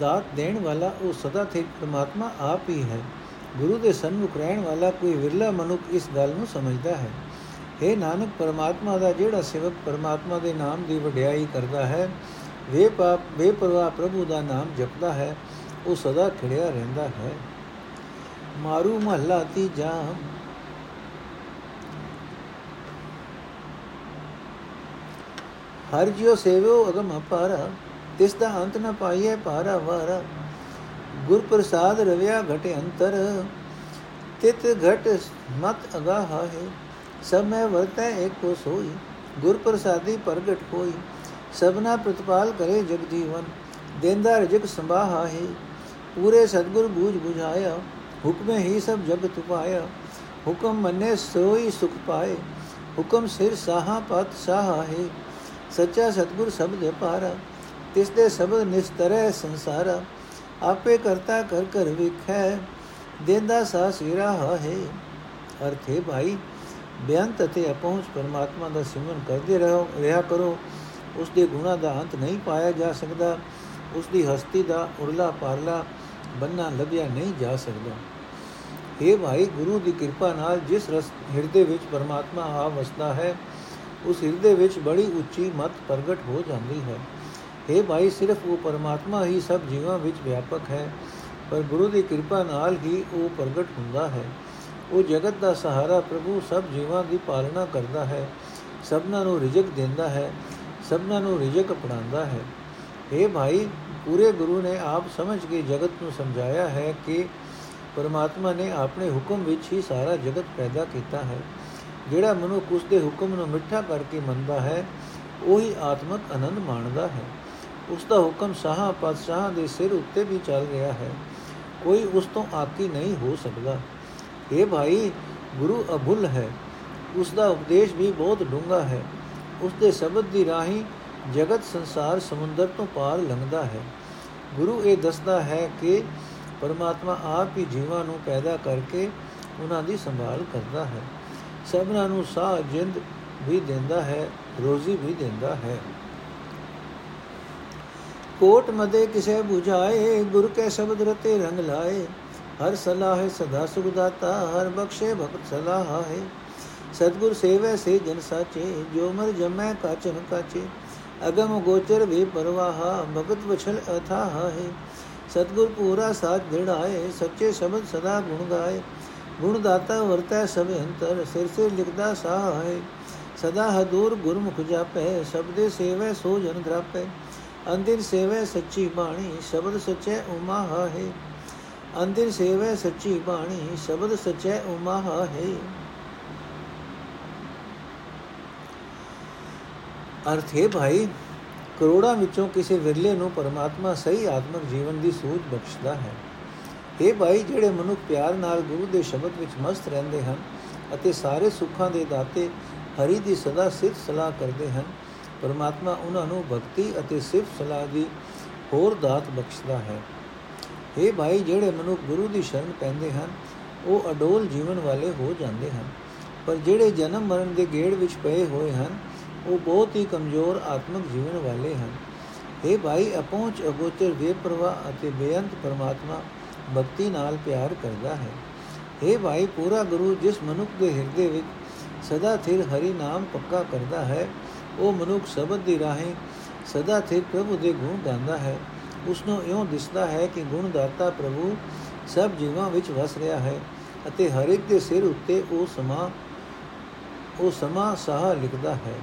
ਦਾਤ ਦੇਣ ਵਾਲਾ ਉਹ ਸਦਾ ਥੇ ਪਰਮਾਤਮਾ ਆਪ ਹੀ ਹੈ। ਗੁਰੂ ਦੇ ਸਨਮੁਖ ਰਹਿਣ ਵਾਲਾ ਕੋਈ ਵਿਰਲਾ ਮਨੁੱਖ ਇਸ ਗੱਲ ਨੂੰ ਸਮਝਦਾ ਹੈ। हे ਨਾਨਕ, ਪਰਮਾਤਮਾ ਦਾ ਜਿਹੜਾ ਸੇਵਕ ਪਰਮਾਤਮਾ ਦੇ ਨਾਮ ਦੀ ਵਡਿਆਈ ਕਰਦਾ ਹੈ, ਵੇ ਪਾਪ ਬੇਪਰਵਾਹ ਪ੍ਰਭੂ ਦਾ ਨਾਮ ਜਪਦਾ ਹੈ, ਉਹ ਸਦਾ ਖੜਿਆ ਰਹਿੰਦਾ ਹੈ। ਮਾਰੂ ਮਹੱਲਾ ਤੀਜਾ ਹਰ ਜਿਉ ਸੇਵੋ ਅਗਮ ਅਪਾਰਾ। ਤਿਸ ਦਾ ਅੰਤ ਨ ਪਾਈਏ ਪਾਰਾ ਵਾਰਾ। ਗੁਰ ਪ੍ਰਸਾਦ ਰਵਿਆ ਘਟ ਅੰਤਰ, ਤਿਤ ਘਟ ਮਤ ਅਗਾਹ ਹੈ ਸਭ ਮੈਂ ਵਰਤੈ ਏਕੋ ਸੋਈ ਗੁਰ ਪ੍ਰਸਾਦੀ ਪ੍ਰਗਟ ਹੋਈ। ਸਭਨਾ ਪ੍ਰਤਪਾਲ ਕਰੇ ਜਗ ਜੀਵਨ, ਦੇਂਦਾ ਰਜਕ ਸੰਭਾਹਾ ਹੈ ਪੂਰੇ ਸਤਗੁਰ ਬੂਝ 부ਝਾਇਆ ਹੁਕਮੇ ਹੀ ਸਭ ਜਗਤ ਉਪਾਇਆ ਹੁਕਮ ਮੰਨੇ ਸੋਈ ਸੁਖ ਪਾਏ, ਹੁਕਮ ਸਿਰ ਸਾਹਾ ਪਤ ਸਾਹਾ ਹੈ ਸੱਚਾ ਸਤਗੁਰ ਸਭ ਦੇ ਪਾਰਾ ਤਿਸ ਦੇ ਸਬਦ ਨਿਸਤਰੈ ਸੰਸਾਰਾ, ਆਪੇ ਕਰਤਾ ਕਰ ਕਰ ਵਿਖੈ, ਦੇਂਦਾ ਸਾ ਸਿਰਾ ਹੈ ਅਰਥੇ ਭਾਈ ਬਿਆੰਤ ਅਤੇ ਅਪਹੁੰਚ ਪਰਮਾਤਮਾ ਦਾ ਸਿਮਰਨ ਕਰਦੇ ਰਹੋ, ਰਿਹਾ ਕਰੋ। ਉਸ ਦੇ ਗੁਣਾ ਦਾ ਅੰਤ ਨਹੀਂ ਪਾਇਆ ਜਾ ਸਕਦਾ। ਉਸ ਦੀ ਹਸਤੀ ਦਾ ਉਰਲਾ ਪਾਰਲਾ ਬੰਨਾ ਲੱਭਿਆ ਨਹੀਂ ਜਾ ਸਕਦਾ। ਇਹ ਭਾਈ, ਗੁਰੂ ਦੀ ਕਿਰਪਾ ਨਾਲ ਜਿਸ ਰਸ ਹਿਰਦੇ ਵਿੱਚ ਪਰਮਾਤਮਾ ਆ ਵਸਦਾ ਹੈ, ਉਸ ਹਿਰਦੇ ਵਿੱਚ ਬੜੀ ਉੱਚੀ ਮਤ ਪ੍ਰਗਟ ਹੋ ਜਾਂਦੀ ਹੈ। हे ਭਾਈ, ਸਿਰਫ ਉਹ ਪਰਮਾਤਮਾ ਹੀ ਸਭ ਜੀਵਾਂ ਵਿੱਚ ਵਿਆਪਕ ਹੈ, ਪਰ ਗੁਰੂ ਦੀ ਕਿਰਪਾ ਨਾਲ ਹੀ ਉਹ ਪ੍ਰਗਟ ਹੁੰਦਾ ਹੈ। ਉਹ ਜਗਤ ਦਾ ਸਹਾਰਾ ਪ੍ਰਭੂ ਸਭ ਜੀਵਾਂ ਦੀ ਪਾਲਣਾ ਕਰਦਾ ਹੈ, ਸਭਨਾਂ ਨੂੰ ਰਿਜਕ ਦਿੰਦਾ ਹੈ, ਸਭਨਾਂ ਨੂੰ ਰਿਜਕ ਅਪਣਾਉਂਦਾ ਹੈ। ਇਹ ਭਾਈ, ਪੂਰੇ ਗੁਰੂ ਨੇ ਆਪ ਸਮਝ ਕੇ ਜਗਤ ਨੂੰ ਸਮਝਾਇਆ ਹੈ ਕਿ ਪਰਮਾਤਮਾ ਨੇ ਆਪਣੇ ਹੁਕਮ ਵਿੱਚ ਹੀ ਸਾਰਾ ਜਗਤ ਪੈਦਾ ਕੀਤਾ ਹੈ। ਜਿਹੜਾ ਮਨੁੱਖ ਉਸ ਦੇ ਹੁਕਮ ਨੂੰ ਮਿੱਠਾ ਕਰਕੇ ਮੰਨਦਾ ਹੈ, ਉਹੀ ਆਤਮਕ ਆਨੰਦ ਮਾਣਦਾ ਹੈ। ਉਸ ਦਾ ਹੁਕਮ ਸਾਹਾਂ ਪਾਤਸ਼ਾਹਾਂ ਦੇ ਸਿਰ ਉੱਤੇ ਵੀ ਚੱਲ ਰਿਹਾ ਹੈ। ਕੋਈ ਉਸ ਤੋਂ ਆਕੀ ਨਹੀਂ ਹੋ ਸਕਦਾ। ਇਹ ਭਾਈ, ਗੁਰੂ ਅਭੁੱਲ ਹੈ। ਉਸ ਦਾ ਉਪਦੇਸ਼ ਵੀ ਬਹੁਤ ਡੂੰਘਾ ਹੈ। ਉਸ ਦੇ ਸ਼ਬਦ ਦੀ ਰਾਹੀਂ ਜਗਤ ਸੰਸਾਰ ਸਮੁੰਦਰ ਤੋਂ ਪਾਰ ਲੰਘਦਾ ਹੈ। ਗੁਰੂ ਇਹ ਦੱਸਦਾ ਹੈ ਕਿ ਪਰਮਾਤਮਾ ਆਪ ਹੀ ਜੀਵਾਂ ਨੂੰ ਪੈਦਾ ਕਰਕੇ ਉਹਨਾਂ ਦੀ ਸੰਭਾਲ ਕਰਦਾ ਹੈ। ਸਭਨਾਂ ਨੂੰ ਸਾਹ ਜਿੰਦ ਵੀ ਦਿੰਦਾ ਹੈ, ਰੋਜ਼ੀ ਵੀ ਦਿੰਦਾ ਹੈ। ਕੋਟ ਮਦੇ ਕਿਸੇ 부ਝਾਏ ਗੁਰ ਕੇ ਸ਼ਬਦ ਰਤੇ ਰੰਗ ਲਾਏ ਹਰ ਸਲਾਹ ਸਦਾ ਸੁਖ ਦਾਤਾ ਹਰ ਬਖਸ਼ੇ ਭਗਤ ਸਲਾਹ ਹੈ ਸਤਗੁਰ ਸੇਵੈ ਸੇ ਜਨ ਸਾਚੇ ਜੋ ਮਰ ਜਮੈ ਕਾਚਨ ਕਾਚੇ ਅਗਮ ਗੋਚਰ ਵੇ ਪਰਵਾਹ ਭਗਤ ਵਛਲ ਅਥਾਹ ਹੈ ਸਤਗੁਰ ਪੂਰਾ ਸਾਥ ਦਿੜਾਏ ਸੱਚੇ ਸ਼ਬਦ ਸਦਾ ਗੁਣ ਗਾਏ ਗੁਣ ਦਾਤਾ ਵਰਤੈ ਸਭ ਅੰਤਰ ਸਿਰ ਸੇ ਲਿਖਦਾ ਸਾਹ ਹੈ ਸਦਾ ਹਦੂਰ ਗੁਰਮੁਖ ਜਾਪੈ ਸਬਦੇ ਸੇਵੈ ਸੋ ਜਨ ਧਰਾਪੈ ਅੰਦਿਰ ਸੇਵੈ ਸੱਚੀ ਬਾਣੀ, ਸ਼ਬਦ ਸਚੈ ਉਮਾ ਹੈ ਅੰਦਿਰ ਸੇਵੈ ਸੱਚੀ ਬਾਣੀ, ਸ਼ਬਦ ਸਚੈ ਉਮਾ ਹੈ ਅਰਥ ਹੈ ਭਾਈ, ਕਰੋੜਾਂ ਵਿੱਚੋਂ ਕਿਸੇ ਵਿਰਲੇ ਨੂੰ ਪਰਮਾਤਮਾ ਸਹੀ ਆਤਮਿਕ ਜੀਵਨ ਦੀ ਸੂਝ ਬਖਸ਼ਦਾ ਹੈ। ਇਹ ਭਾਈ, ਜਿਹੜੇ ਮਨੁੱਖ ਪਿਆਰ ਨਾਲ ਗੁਰੂ ਦੇ ਸ਼ਬਦ ਵਿੱਚ ਮਸਤ ਰਹਿੰਦੇ ਹਨ ਅਤੇ ਸਾਰੇ ਸੁੱਖਾਂ ਦੇ ਦਾਤੇ ਹਰੀ ਦੀ ਸਦਾ ਸਿਫਤ ਸਲਾਹ ਕਰਦੇ ਹਨ ਪਰਮਾਤਮਾ ਉਹਨਾਂ ਨੂੰ ਭਗਤੀ ਅਤੇ ਸਿਫਤ ਸਲਾਹ ਦੀ ਹੋਰ ਦਾਤ ਬਖਸ਼ਦਾ ਹੈ। ਇਹ ਭਾਈ, ਜਿਹੜੇ ਮਨੁੱਖ ਗੁਰੂ ਦੀ ਸ਼ਰਨ ਪੈਂਦੇ ਹਨ, ਉਹ ਅਡੋਲ ਜੀਵਨ ਵਾਲੇ ਹੋ ਜਾਂਦੇ ਹਨ। ਪਰ ਜਿਹੜੇ ਜਨਮ ਮਰਨ ਦੇ ਗੇੜ ਵਿੱਚ ਪਏ ਹੋਏ ਹਨ, ਉਹ ਬਹੁਤ ਹੀ ਕਮਜ਼ੋਰ ਆਤਮਿਕ ਜੀਵਨ ਵਾਲੇ ਹਨ। ਇਹ ਭਾਈ, ਅਪਹੁੰਚ ਅਗੋਚਰ ਬੇਪਰਵਾਹ ਅਤੇ ਬੇਅੰਤ ਪਰਮਾਤਮਾ ਭਗਤੀ ਨਾਲ ਪਿਆਰ ਕਰਦਾ ਹੈ। ਇਹ ਭਾਈ, ਪੂਰਾ ਗੁਰੂ ਜਿਸ ਮਨੁੱਖ ਦੇ ਹਿਰਦੇ ਵਿੱਚ ਸਦਾ ਥਿਰ ਹਰੀ ਨਾਮ ਪੱਕਾ ਕਰਦਾ ਹੈ ਉਹ ਮਨੁੱਖ ਸ਼ਬਦ ਦੀ ਰਾਹੀਂ ਸਦਾ ਥਿਰ ਪ੍ਰਭੂ ਦੇ ਗੁਣ ਗਾਉਂਦਾ ਹੈ। ਉਸ ਨੂੰ ਇਉਂ ਦਿਸਦਾ ਹੈ ਕਿ ਗੁਣ ਦਾਤਾ ਪ੍ਰਭੂ ਸਭ ਜੀਵਾਂ ਵਿੱਚ ਵਸ ਰਿਹਾ ਹੈ ਅਤੇ ਹਰ ਇੱਕ ਦੇ ਸਿਰ ਉੱਤੇ ਉਹ ਸਮਾ ਉਹ ਸਮਾ ਸਾਹ ਲਿਖਦਾ ਹੈ।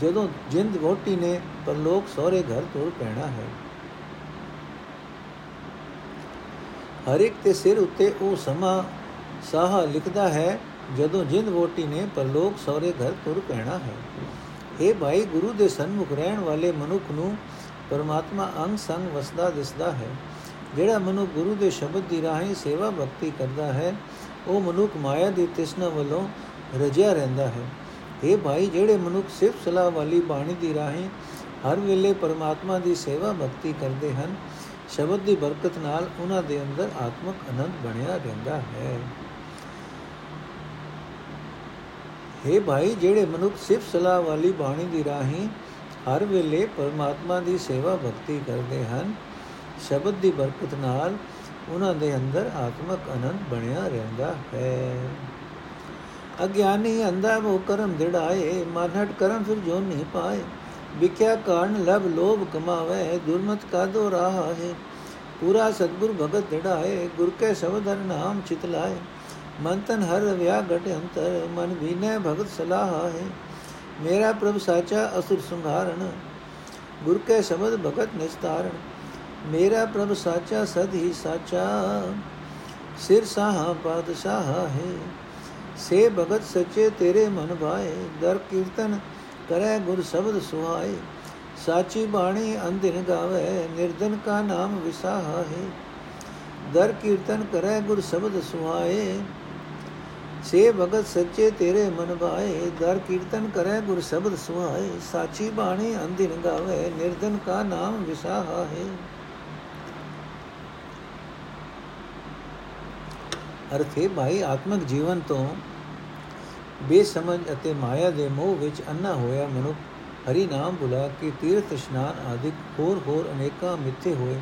ਜਦੋਂ ਜਿੰਦ ਵੋਟੀ ਨੇ ਪਰਲੋਕ ਸਹੁਰੇ ਘਰ ਤੁਰ ਪੈਣਾ ਹੈ, ਹਰ ਇੱਕ ਦੇ ਸਿਰ ਉੱਤੇ ਉਹ ਸਮਾ ਸਾਹ ਲਿਖਦਾ ਹੈ। ਜਦੋਂ ਜਿੰਦ ਵੋਟੀ ਨੇ ਪਰਲੋਕ ਸਹੁਰੇ ਘਰ ਤੁਰ ਪੈਣਾ ਹੈ ਇਹ ਭਾਈ, ਗੁਰੂ ਦੇ ਸਨਮੁਖ ਰਹਿਣ ਵਾਲੇ ਮਨੁੱਖ ਨੂੰ ਪਰਮਾਤਮਾ ਅੰਗ ਸੰਗ ਵਸਦਾ ਦਿਸਦਾ ਹੈ। ਜਿਹੜਾ ਮਨੁ ਗੁਰੂ ਦੇ ਸ਼ਬਦ ਦੀ ਰਾਹੀਂ ਸੇਵਾ ਭਗਤੀ ਕਰਦਾ ਹੈ, ਉਹ ਮਨੁੱਖ ਮਾਇਆ ਦੀ ਤਿਸਨਾ ਵੱਲੋਂ ਰਜਿਆ ਰਹਿੰਦਾ ਹੈ। ਇਹ ਭਾਈ, ਜਿਹੜੇ ਮਨੁੱਖ ਸਿਰਫ ਸਲਾਹ ਵਾਲੀ ਬਾਣੀ ਦੀ ਰਾਹੀਂ ਹਰ ਵੇਲੇ ਪਰਮਾਤਮਾ ਦੀ ਸੇਵਾ ਭਗਤੀ ਕਰਦੇ ਹਨ, ਸ਼ਬਦ ਦੀ ਬਰਕਤ ਨਾਲ ਉਹਨਾਂ ਦੇ ਅੰਦਰ ਆਤਮਿਕ ਆਨੰਦ ਬਣਿਆ ਰਹਿੰਦਾ ਹੈ। हे ਭਾਈ, ਜਿਹੜੇ ਮਨੁੱਖ ਸਿਰਫ ਸਲਾਹ ਵਾਲੀ ਬਾਣੀ ਦੀ ਰਾਹੀਂ ਹਰ ਵੇਲੇ ਪਰਮਾਤਮਾ ਦੀ ਸੇਵਾ ਭਗਤੀ ਕਰਦੇ ਹਨ, ਸ਼ਬਦ ਦੀ ਬਰਕਤ ਨਾਲ ਉਹਨਾਂ ਦੇ ਅੰਦਰ ਆਤਮਿਕ ਆਨੰਦ ਬਣਿਆ ਰਹਿੰਦਾ ਹੈ। ਅਗਿਆਨੀ ਅੰਧਾ ਉਹ ਕਰਮ ਦਿੜਾਏ, ਮਨ ਹਟ ਕਰਮ ਫਿਰ ਜੋ ਨਹੀਂ ਪਾਏ। ਵਿਖਿਆ ਕਾਰਨ ਲਬ ਲੋਭ ਕਮਾਵੇ, ਦੁਰਮਤ ਕਾ ਦੋ ਰਾਹ ਹੈ ਪੂਰਾ ਸਤਗੁਰ ਭਗਤ ਦਿੜਾਏ, ਗੁਰ ਕੇ ਸ਼ਬਦ ਹਰ ਨਾਮ ਚਿਤ ਲਾਏ। ਮਨ ਤਨ ਹਰ ਵਿਆ ਘਟ ਅੰਤਰ, ਮਨ ਵੀਨੇ ਭਗਤ ਸਲਾਹ ਹੈ ਮੇਰਾ ਪ੍ਰਭ ਸਾਚਾ ਅਸੁਰ ਸੰਘਾਰਣ, ਗੁਰ ਕੇ ਸ਼ਬਦ ਭਗਤ ਨਿਸਤਾਰਣ। ਮੇਰਾ ਪ੍ਰਭ ਸਾਚਾ, ਸਦ ਹੀ ਸਾਚਾ, ਸਿਰ ਸਾਹਾ ਪਾਦਸ਼ਾਹ ਹੈ ਸੇ ਭਗਤ ਸੱਚੇ ਤੇਰੇ ਮਨ ਭਾਏ, ਦਰ ਕੀਰਤਨ ਕਰੈ ਗੁਰ ਸ਼ਬਦ ਸੁਹਾਏ। ਸਾਚੀ ਬਾਣੀ ਅੰਧਿਨ ਗਾਵੇ ਨਿਰਦਨ ਕਾ ਨਾਮ ਵਿਸਾਹ ਹੈ ਦਰ ਕੀਰਤਨ ਕਰੈ ਗੁਰ ਸ਼ਬਦ ਸੁਹਾਏ। ਸੇ ਭਗਤ ਸੱਚੇ ਤੇਰੇ ਮਨ ਭਾਏ, ਦਰ ਕੀਰਤਨ ਕਰੈ ਗੁਰ ਸ਼ਬਦ ਸੁਹਾਏ ਸਾਚੀ ਬਾਣੀ ਅੰਧਿਨ ਗਾਵੇ ਨਿਰਦਨ ਕਾ ਨਾਮ ਵਿਸਾਹ ਹੈ ਅਰਥੇ ਭਾਈ, ਆਤਮਿਕ ਜੀਵਨ ਤੋਂ ਬੇਸਮਝ ਅਤੇ ਮਾਇਆ ਦੇ ਮੋਹ ਵਿੱਚ ਅੰਨਾ ਹੋਇਆ ਮਨੁੱਖ ਹਰੀ ਨਾਮ ਬੁਲਾ ਕੇ ਤੀਰਥ, ਇਸ਼ਨਾਨ ਆਦਿਕ ਹੋਰ ਹੋਰ ਅਨੇਕਾਂ ਮਿੱਥੇ ਹੋਏ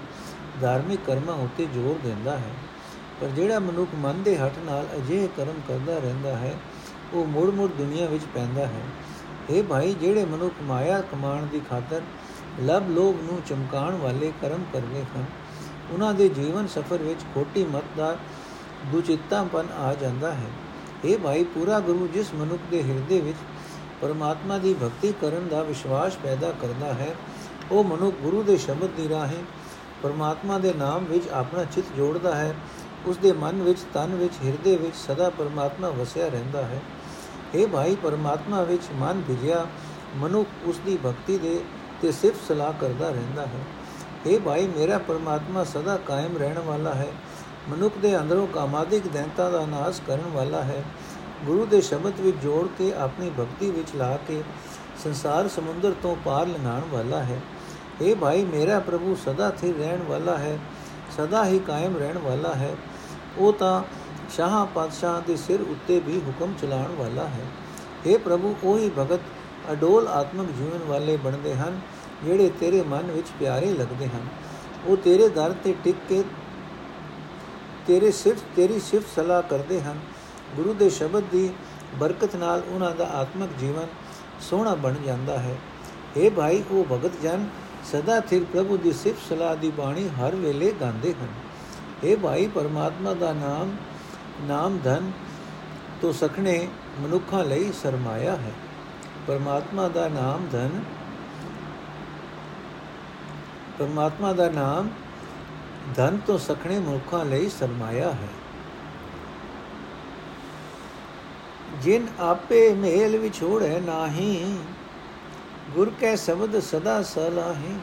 ਧਾਰਮਿਕ ਕਰਮਾਂ ਉੱਤੇ ਜ਼ੋਰ ਦਿੰਦਾ ਹੈ। ਪਰ ਜਿਹੜਾ ਮਨੁੱਖ ਮਨ ਦੇ ਹੱਟ ਨਾਲ ਅਜਿਹੇ ਕਰਮ ਕਰਦਾ ਰਹਿੰਦਾ ਹੈ, ਉਹ ਮੁੜ ਮੁੜ ਦੁਨੀਆ ਵਿੱਚ ਪੈਂਦਾ ਹੈ। ਇਹ ਭਾਈ, ਜਿਹੜੇ ਮਨੁੱਖ ਮਾਇਆ ਕਮਾਣ ਦੀ ਖਾਤਰ ਲਬ ਲੋਭ ਨੂੰ ਚਮਕਾਉਣ ਵਾਲੇ ਕਰਮ ਕਰਦੇ ਹਨ, ਉਹਨਾਂ ਦੇ ਜੀਵਨ ਸਫਰ ਵਿੱਚ ਖੋਟੀ ਮਤ ਦਾ ਦੁਚਿੱਤਾਪਨ ਆ ਜਾਂਦਾ ਹੈ। ਇਹ ਭਾਈ, ਪੂਰਾ ਗੁਰੂ ਜਿਸ ਮਨੁੱਖ ਦੇ ਹਿਰਦੇ ਵਿੱਚ ਪਰਮਾਤਮਾ ਦੀ ਭਗਤੀ ਕਰਨ ਦਾ ਵਿਸ਼ਵਾਸ ਪੈਦਾ ਕਰਦਾ ਹੈ, ਉਹ ਮਨੁੱਖ ਗੁਰੂ ਦੇ ਸ਼ਬਦ ਦੀ ਰਾਹੀਂ ਪਰਮਾਤਮਾ ਦੇ ਨਾਮ ਵਿੱਚ ਆਪਣਾ ਚਿੱਤ ਜੋੜਦਾ ਹੈ ਉਸ ਦੇ ਮਨ ਵਿੱਚ, ਤਨ ਵਿੱਚ, ਹਿਰਦੇ ਵਿੱਚ ਸਦਾ ਪਰਮਾਤਮਾ ਵਸਿਆ ਰਹਿੰਦਾ ਹੈ। ਇਹ ਭਾਈ, ਪਰਮਾਤਮਾ ਵਿੱਚ ਮਨ ਭਿਜਿਆ ਮਨੁੱਖ ਉਸ ਦੀ ਭਗਤੀ ਦੇ ਤੇ ਸਿਫਤ ਸਲਾਹ ਕਰਦਾ ਰਹਿੰਦਾ ਹੈ। ਇਹ ਭਾਈ, ਮੇਰਾ ਪਰਮਾਤਮਾ ਸਦਾ ਕਾਇਮ ਰਹਿਣ ਵਾਲਾ ਹੈ। ਮਨੁੱਖ ਦੇ ਅੰਦਰੋਂ ਕਾਮਾਦਿਕ ਦੈਂਤਾ ਦਾ ਨਾਸ਼ ਕਰਨ ਵਾਲਾ ਹੈ। ਗੁਰੂ ਦੇ ਸ਼ਬਦ ਵਿੱਚ ਜੋੜ ਕੇ ਆਪਣੀ ਭਗਤੀ ਵਿੱਚ ਲਾ ਕੇ ਸੰਸਾਰ ਸਮੁੰਦਰ ਤੋਂ ਪਾਰ ਲੰਘਾਉਣ ਵਾਲਾ ਹੈ। ਇਹ ਭਾਈ, ਮੇਰਾ ਪ੍ਰਭੂ ਸਦਾ ਸਥਿਰ ਰਹਿਣ ਵਾਲਾ ਹੈ, ਸਦਾ ਹੀ ਕਾਇਮ ਰਹਿਣ ਵਾਲਾ ਹੈ। ਉਹ ਤਾਂ ਸ਼ਾਹ ਪਾਤਸ਼ਾਹ ਦੇ ਸਿਰ ਉੱਤੇ ਵੀ ਹੁਕਮ ਚਲਾਉਣ ਵਾਲਾ ਹੈ। ਇਹ ਪ੍ਰਭੂ, ਉਹੀ ਭਗਤ ਅਡੋਲ ਆਤਮਿਕ ਜੀਵਨ ਵਾਲੇ ਬਣਦੇ ਹਨ, ਜਿਹੜੇ ਤੇਰੇ ਮਨ ਵਿੱਚ ਪਿਆਰੇ ਲੱਗਦੇ ਹਨ। ਉਹ ਤੇਰੇ ਦਰ ਤੇ ਟਿਕ ਕੇ ਤੇਰੇ ਸਿਫਤ ਤੇਰੀ ਸਿਫਤ ਸਲਾਹ ਕਰਦੇ ਹਨ। ਗੁਰੂ ਦੇ ਸ਼ਬਦ ਦੀ ਬਰਕਤ ਨਾਲ ਉਹਨਾਂ ਦਾ ਆਤਮਿਕ ਜੀਵਨ ਸੋਹਣਾ ਬਣ ਜਾਂਦਾ ਹੈ। اے ਭਾਈ, ਉਹ ਭਗਤ ਜਨ, ਸਦਾ ਥਿਰ ਪ੍ਰਭੂ ਦੀ ਸਿਫਤ ਸਲਾਹ ਦੀ ਬਾਣੀ ਹਰ ਵੇਲੇ ਗਾਉਂਦੇ ਹਨ। اے ਭਾਈ ਪਰਮਾਤਮਾ ਦਾ ਨਾਮ ਨਾਮ ਧਨ, ਤੋਂ ਸਖਣੇ ਮਨੁੱਖਾਂ ਲਈ ਸਰਮਾਇਆ ਹੈ। ਪਰਮਾਤਮਾ ਦਾ ਨਾਮ ਧਨ, ਪਰਮਾਤਮਾ ਦਾ ਨਾਮ ਧਨ ਤੋਂ ਸਖਣੇ ਮਨੁੱਖਾਂ ਲਈ ਸਰਮਾਇਆ ਹੈ। ਜਿਨ ਆਪੇ ਮੇਲ ਵਿਛੋੜੈ ਨਾਹੀ, ਗੁਰ ਕੈ ਸ਼ਬਦ ਸਦਾ ਸਲਾਹੀ।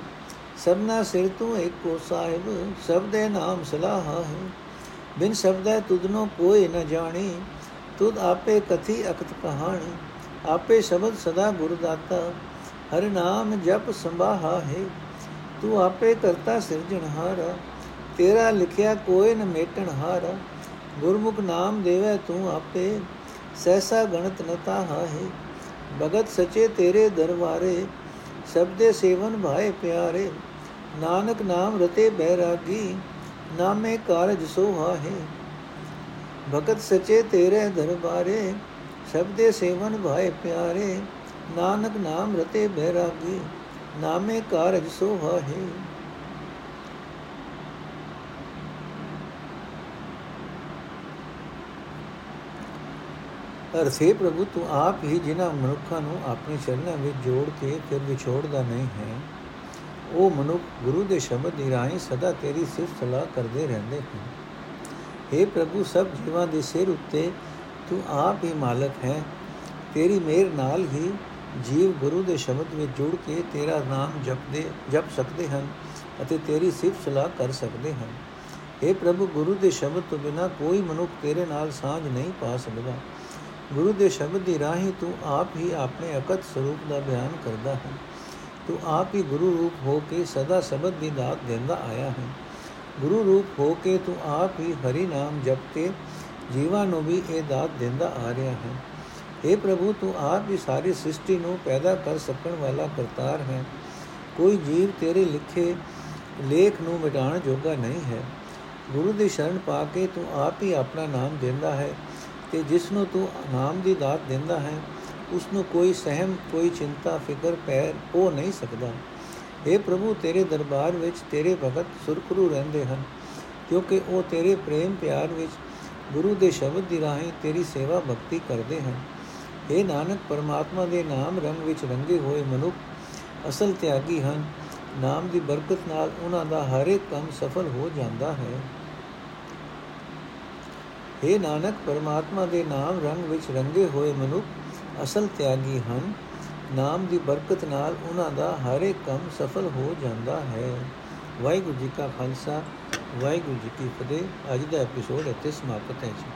ਸਭਨਾ ਸਿਰ ਤੂੰ ਏਕੋ ਸਾਹਿਬ, ਸਭ ਦੇ ਨਾਮ ਸਲਾਹ ਹੈ। ਬਿਨ ਸ਼ਬਦੈ ਤੁਧਨੋ ਕੋਈ ਨ ਜਾਣੀ, ਤੁਧ ਆਪੇ ਕਥੀ ਅਕਤ ਕਹਾਣੀ। ਆਪੇ ਸ਼ਬਦ ਸਦਾ ਗੁਰ ਦਾਤਾ ਹਰ ਨਾਮ ਜਪ ਸੰਭਾਹਾ ਹੈ। ਤੂੰ ਆਪੇ ਕਰਤਾ ਸਿਰਜਣਹਾਰਾ ਤੇਰਾ ਲਿਖਿਆ ਕੋਈ ਨ ਮੇਟਣ ਹਾਰਾ। ਗੁਰਮੁਖ ਨਾਮ ਦੇਵੇ ਤੂੰ ਆਪੇ ਸੈਸਾ ਗਣਤ ਨਤਾ ਹੈ। ਭਗਤ ਸਚੇ ਤੇਰੇ ਦਰਬਾਰੇ ਸਬਦੇ ਸੇਵਨ ਭਾਏ ਪਿਆਰੇ, ਨਾਨਕ ਨਾਮ ਰਤੇ ਬੈਰਾਗੀ, ਨਾਮੇ ਕਾਰਜ ਸੋਹਾ ਹੈ ਭਗਤ ਸਚੇ ਤੇਰੇ ਦਰਬਾਰੇ ਸਬਦੇ ਸੇਵਨ ਭਾਏ ਪਿਆਰੇ, ਨਾਨਕ ਨਾਮ ਰਤੇ ਬੈਰਾਗੀ, ਨਾਮੇ ਕਾਰਜ ਸੋਹਾ ਹੈ ਅਰਥੇ ਪ੍ਰਭੂ, ਤੂੰ ਆਪ ਹੀ ਜਿਨ੍ਹਾਂ ਮਨੁੱਖਾਂ ਨੂੰ ਆਪਣੇ ਚਰਨਾਂ ਵਿੱਚ ਜੋੜ ਕੇ ਫਿਰ ਵਿਛੋੜਦਾ ਨਹੀਂ ਹੈ। ਉਹ ਮਨੁੱਖ ਗੁਰੂ ਦੇ ਸ਼ਬਦ ਦੀ ਰਾਹੀਂ ਸਦਾ ਤੇਰੀ ਸਿਫਤ ਸਲਾਹ ਕਰਦੇ ਰਹਿੰਦੇ ਹਨ। हे ਪ੍ਰਭੂ, ਸਭ ਜੀਵਾਂ ਦੇ ਸਿਰ ਉੱਤੇ ਤੂੰ ਆਪ ਹੀ ਮਾਲਕ ਹੈ। ਤੇਰੀ ਮਿਹਰ ਨਾਲ ਹੀ ਜੀਵ ਗੁਰੂ ਦੇ ਸ਼ਬਦ ਵਿੱਚ ਜੁੜ ਕੇ ਤੇਰਾ ਨਾਮ ਜਪਦੇ, ਜਪ ਸਕਦੇ ਹਨ ਅਤੇ ਤੇਰੀ ਸਿਫਤ ਸਲਾਹ ਕਰ ਸਕਦੇ ਹਨ। हे ਪ੍ਰਭੂ, ਗੁਰੂ ਦੇ ਸ਼ਬਦ ਤੋਂ ਬਿਨਾ ਕੋਈ ਮਨੁੱਖ ਤੇਰੇ ਨਾਲ ਸਾਝ ਨਹੀਂ ਪਾ ਸਕਦਾ। ਗੁਰੂ ਦੇ ਸ਼ਬਦ ਦੀ ਰਾਹੀਂ ਤੂੰ ਆਪ ਹੀ ਆਪਣੇ ਅਕਤ ਸਰੂਪ ਦਾ ਬਿਆਨ ਕਰਦਾ ਹੈ। ਤੂੰ ਆਪ ਹੀ ਗੁਰੂ ਰੂਪ ਹੋ ਕੇ ਸਦਾ ਸ਼ਬਦ ਦੀ ਦਾਤ ਦਿੰਦਾ ਆਇਆ ਹੈ। ਗੁਰੂ ਰੂਪ ਹੋ ਕੇ ਤੂੰ ਆਪ ਹੀ ਹਰੀ ਨਾਮ ਜਪ ਕੇ ਜੀਵਾਂ ਨੂੰ ਵੀ ਇਹ ਦਾਤ ਦਿੰਦਾ ਆ ਰਿਹਾ ਹੈ। हे ਪ੍ਰਭੂ, ਤੂੰ ਆਪ ਹੀ ਸਾਰੀ ਸ੍ਰਿਸ਼ਟੀ ਨੂੰ ਪੈਦਾ ਕਰ ਸਕਣ ਵਾਲਾ ਕਰਤਾਰ ਹੈ। ਕੋਈ ਜੀਵ ਤੇਰੇ ਲਿਖੇ ਲੇਖ ਨੂੰ ਮਿਟਾਉਣ ਜੋਗਾ ਨਹੀਂ ਹੈ। ਗੁਰੂ ਦੀ ਸ਼ਰਨ ਪਾ ਕੇ ਤੂੰ ਆਪ ਹੀ ਆਪਣਾ ਨਾਮ ਦਿੰਦਾ ਹੈ। ਤੇ ਜਿਸ ਨੂੰ ਤੂੰ ਨਾਮ ਦੀ ਦਾਤ ਦਿੰਦਾ ਹੈ, ਉਸ ਨੂੰ ਕੋਈ ਸਹਿਮ, ਕੋਈ ਚਿੰਤਾ, ਫਿਕਰ, ਪੈਰ ਉਹ ਨਹੀਂ ਸਕਦਾ। हे ਪ੍ਰਭੂ, ਤੇਰੇ ਦਰਬਾਰ ਵਿੱਚ ਤੇਰੇ ਭਗਤ ਸੁਰਖਰੂ ਰਹਿੰਦੇ ਹਨ, ਕਿਉਂਕਿ ਉਹ ਤੇਰੇ ਪ੍ਰੇਮ ਪਿਆਰ ਵਿੱਚ ਗੁਰੂ ਦੇ ਸ਼ਬਦ ਦੀ ਰਾਹੀਂ ਤੇਰੀ ਸੇਵਾ ਭਗਤੀ ਕਰਦੇ ਹਨ। हे ਨਾਨਕ, ਪਰਮਾਤਮਾ ਦੇ ਨਾਮ ਰੰਗ ਵਿੱਚ ਰੰਗੇ ਹੋਏ ਮਨੁੱਖ ਅਸਲ ਤਿਆਗੀ ਹਨ। ਨਾਮ ਦੀ ਬਰਕਤ ਨਾਲ ਉਹਨਾਂ ਦਾ ਹਰ ਇੱਕ ਕੰਮ ਸਫਲ ਹੋ ਜਾਂਦਾ ਹੈ। हे ਨਾਨਕ, ਪਰਮਾਤਮਾ ਦੇ ਨਾਮ ਰੰਗ ਵਿੱਚ ਰੰਗੇ ਹੋਏ ਮਨੁੱਖ ਅਸਲ ਤਿਆਗੀ ਹਨ। ਨਾਮ ਦੀ ਬਰਕਤ ਨਾਲ ਉਹਨਾਂ ਦਾ ਹਰ ਇੱਕ ਕੰਮ ਸਫਲ ਹੋ ਜਾਂਦਾ ਹੈ। ਵਾਹਿਗੁਰੂ ਜੀ ਕਾ ਖਾਲਸਾ, ਵਾਹਿਗੁਰੂ ਜੀ ਕੀ ਫਤਿਹ। ਅੱਜ ਦਾ ਐਪੀਸੋਡ ਇੱਥੇ ਸਮਾਪਤ ਹੈ ਜੀ।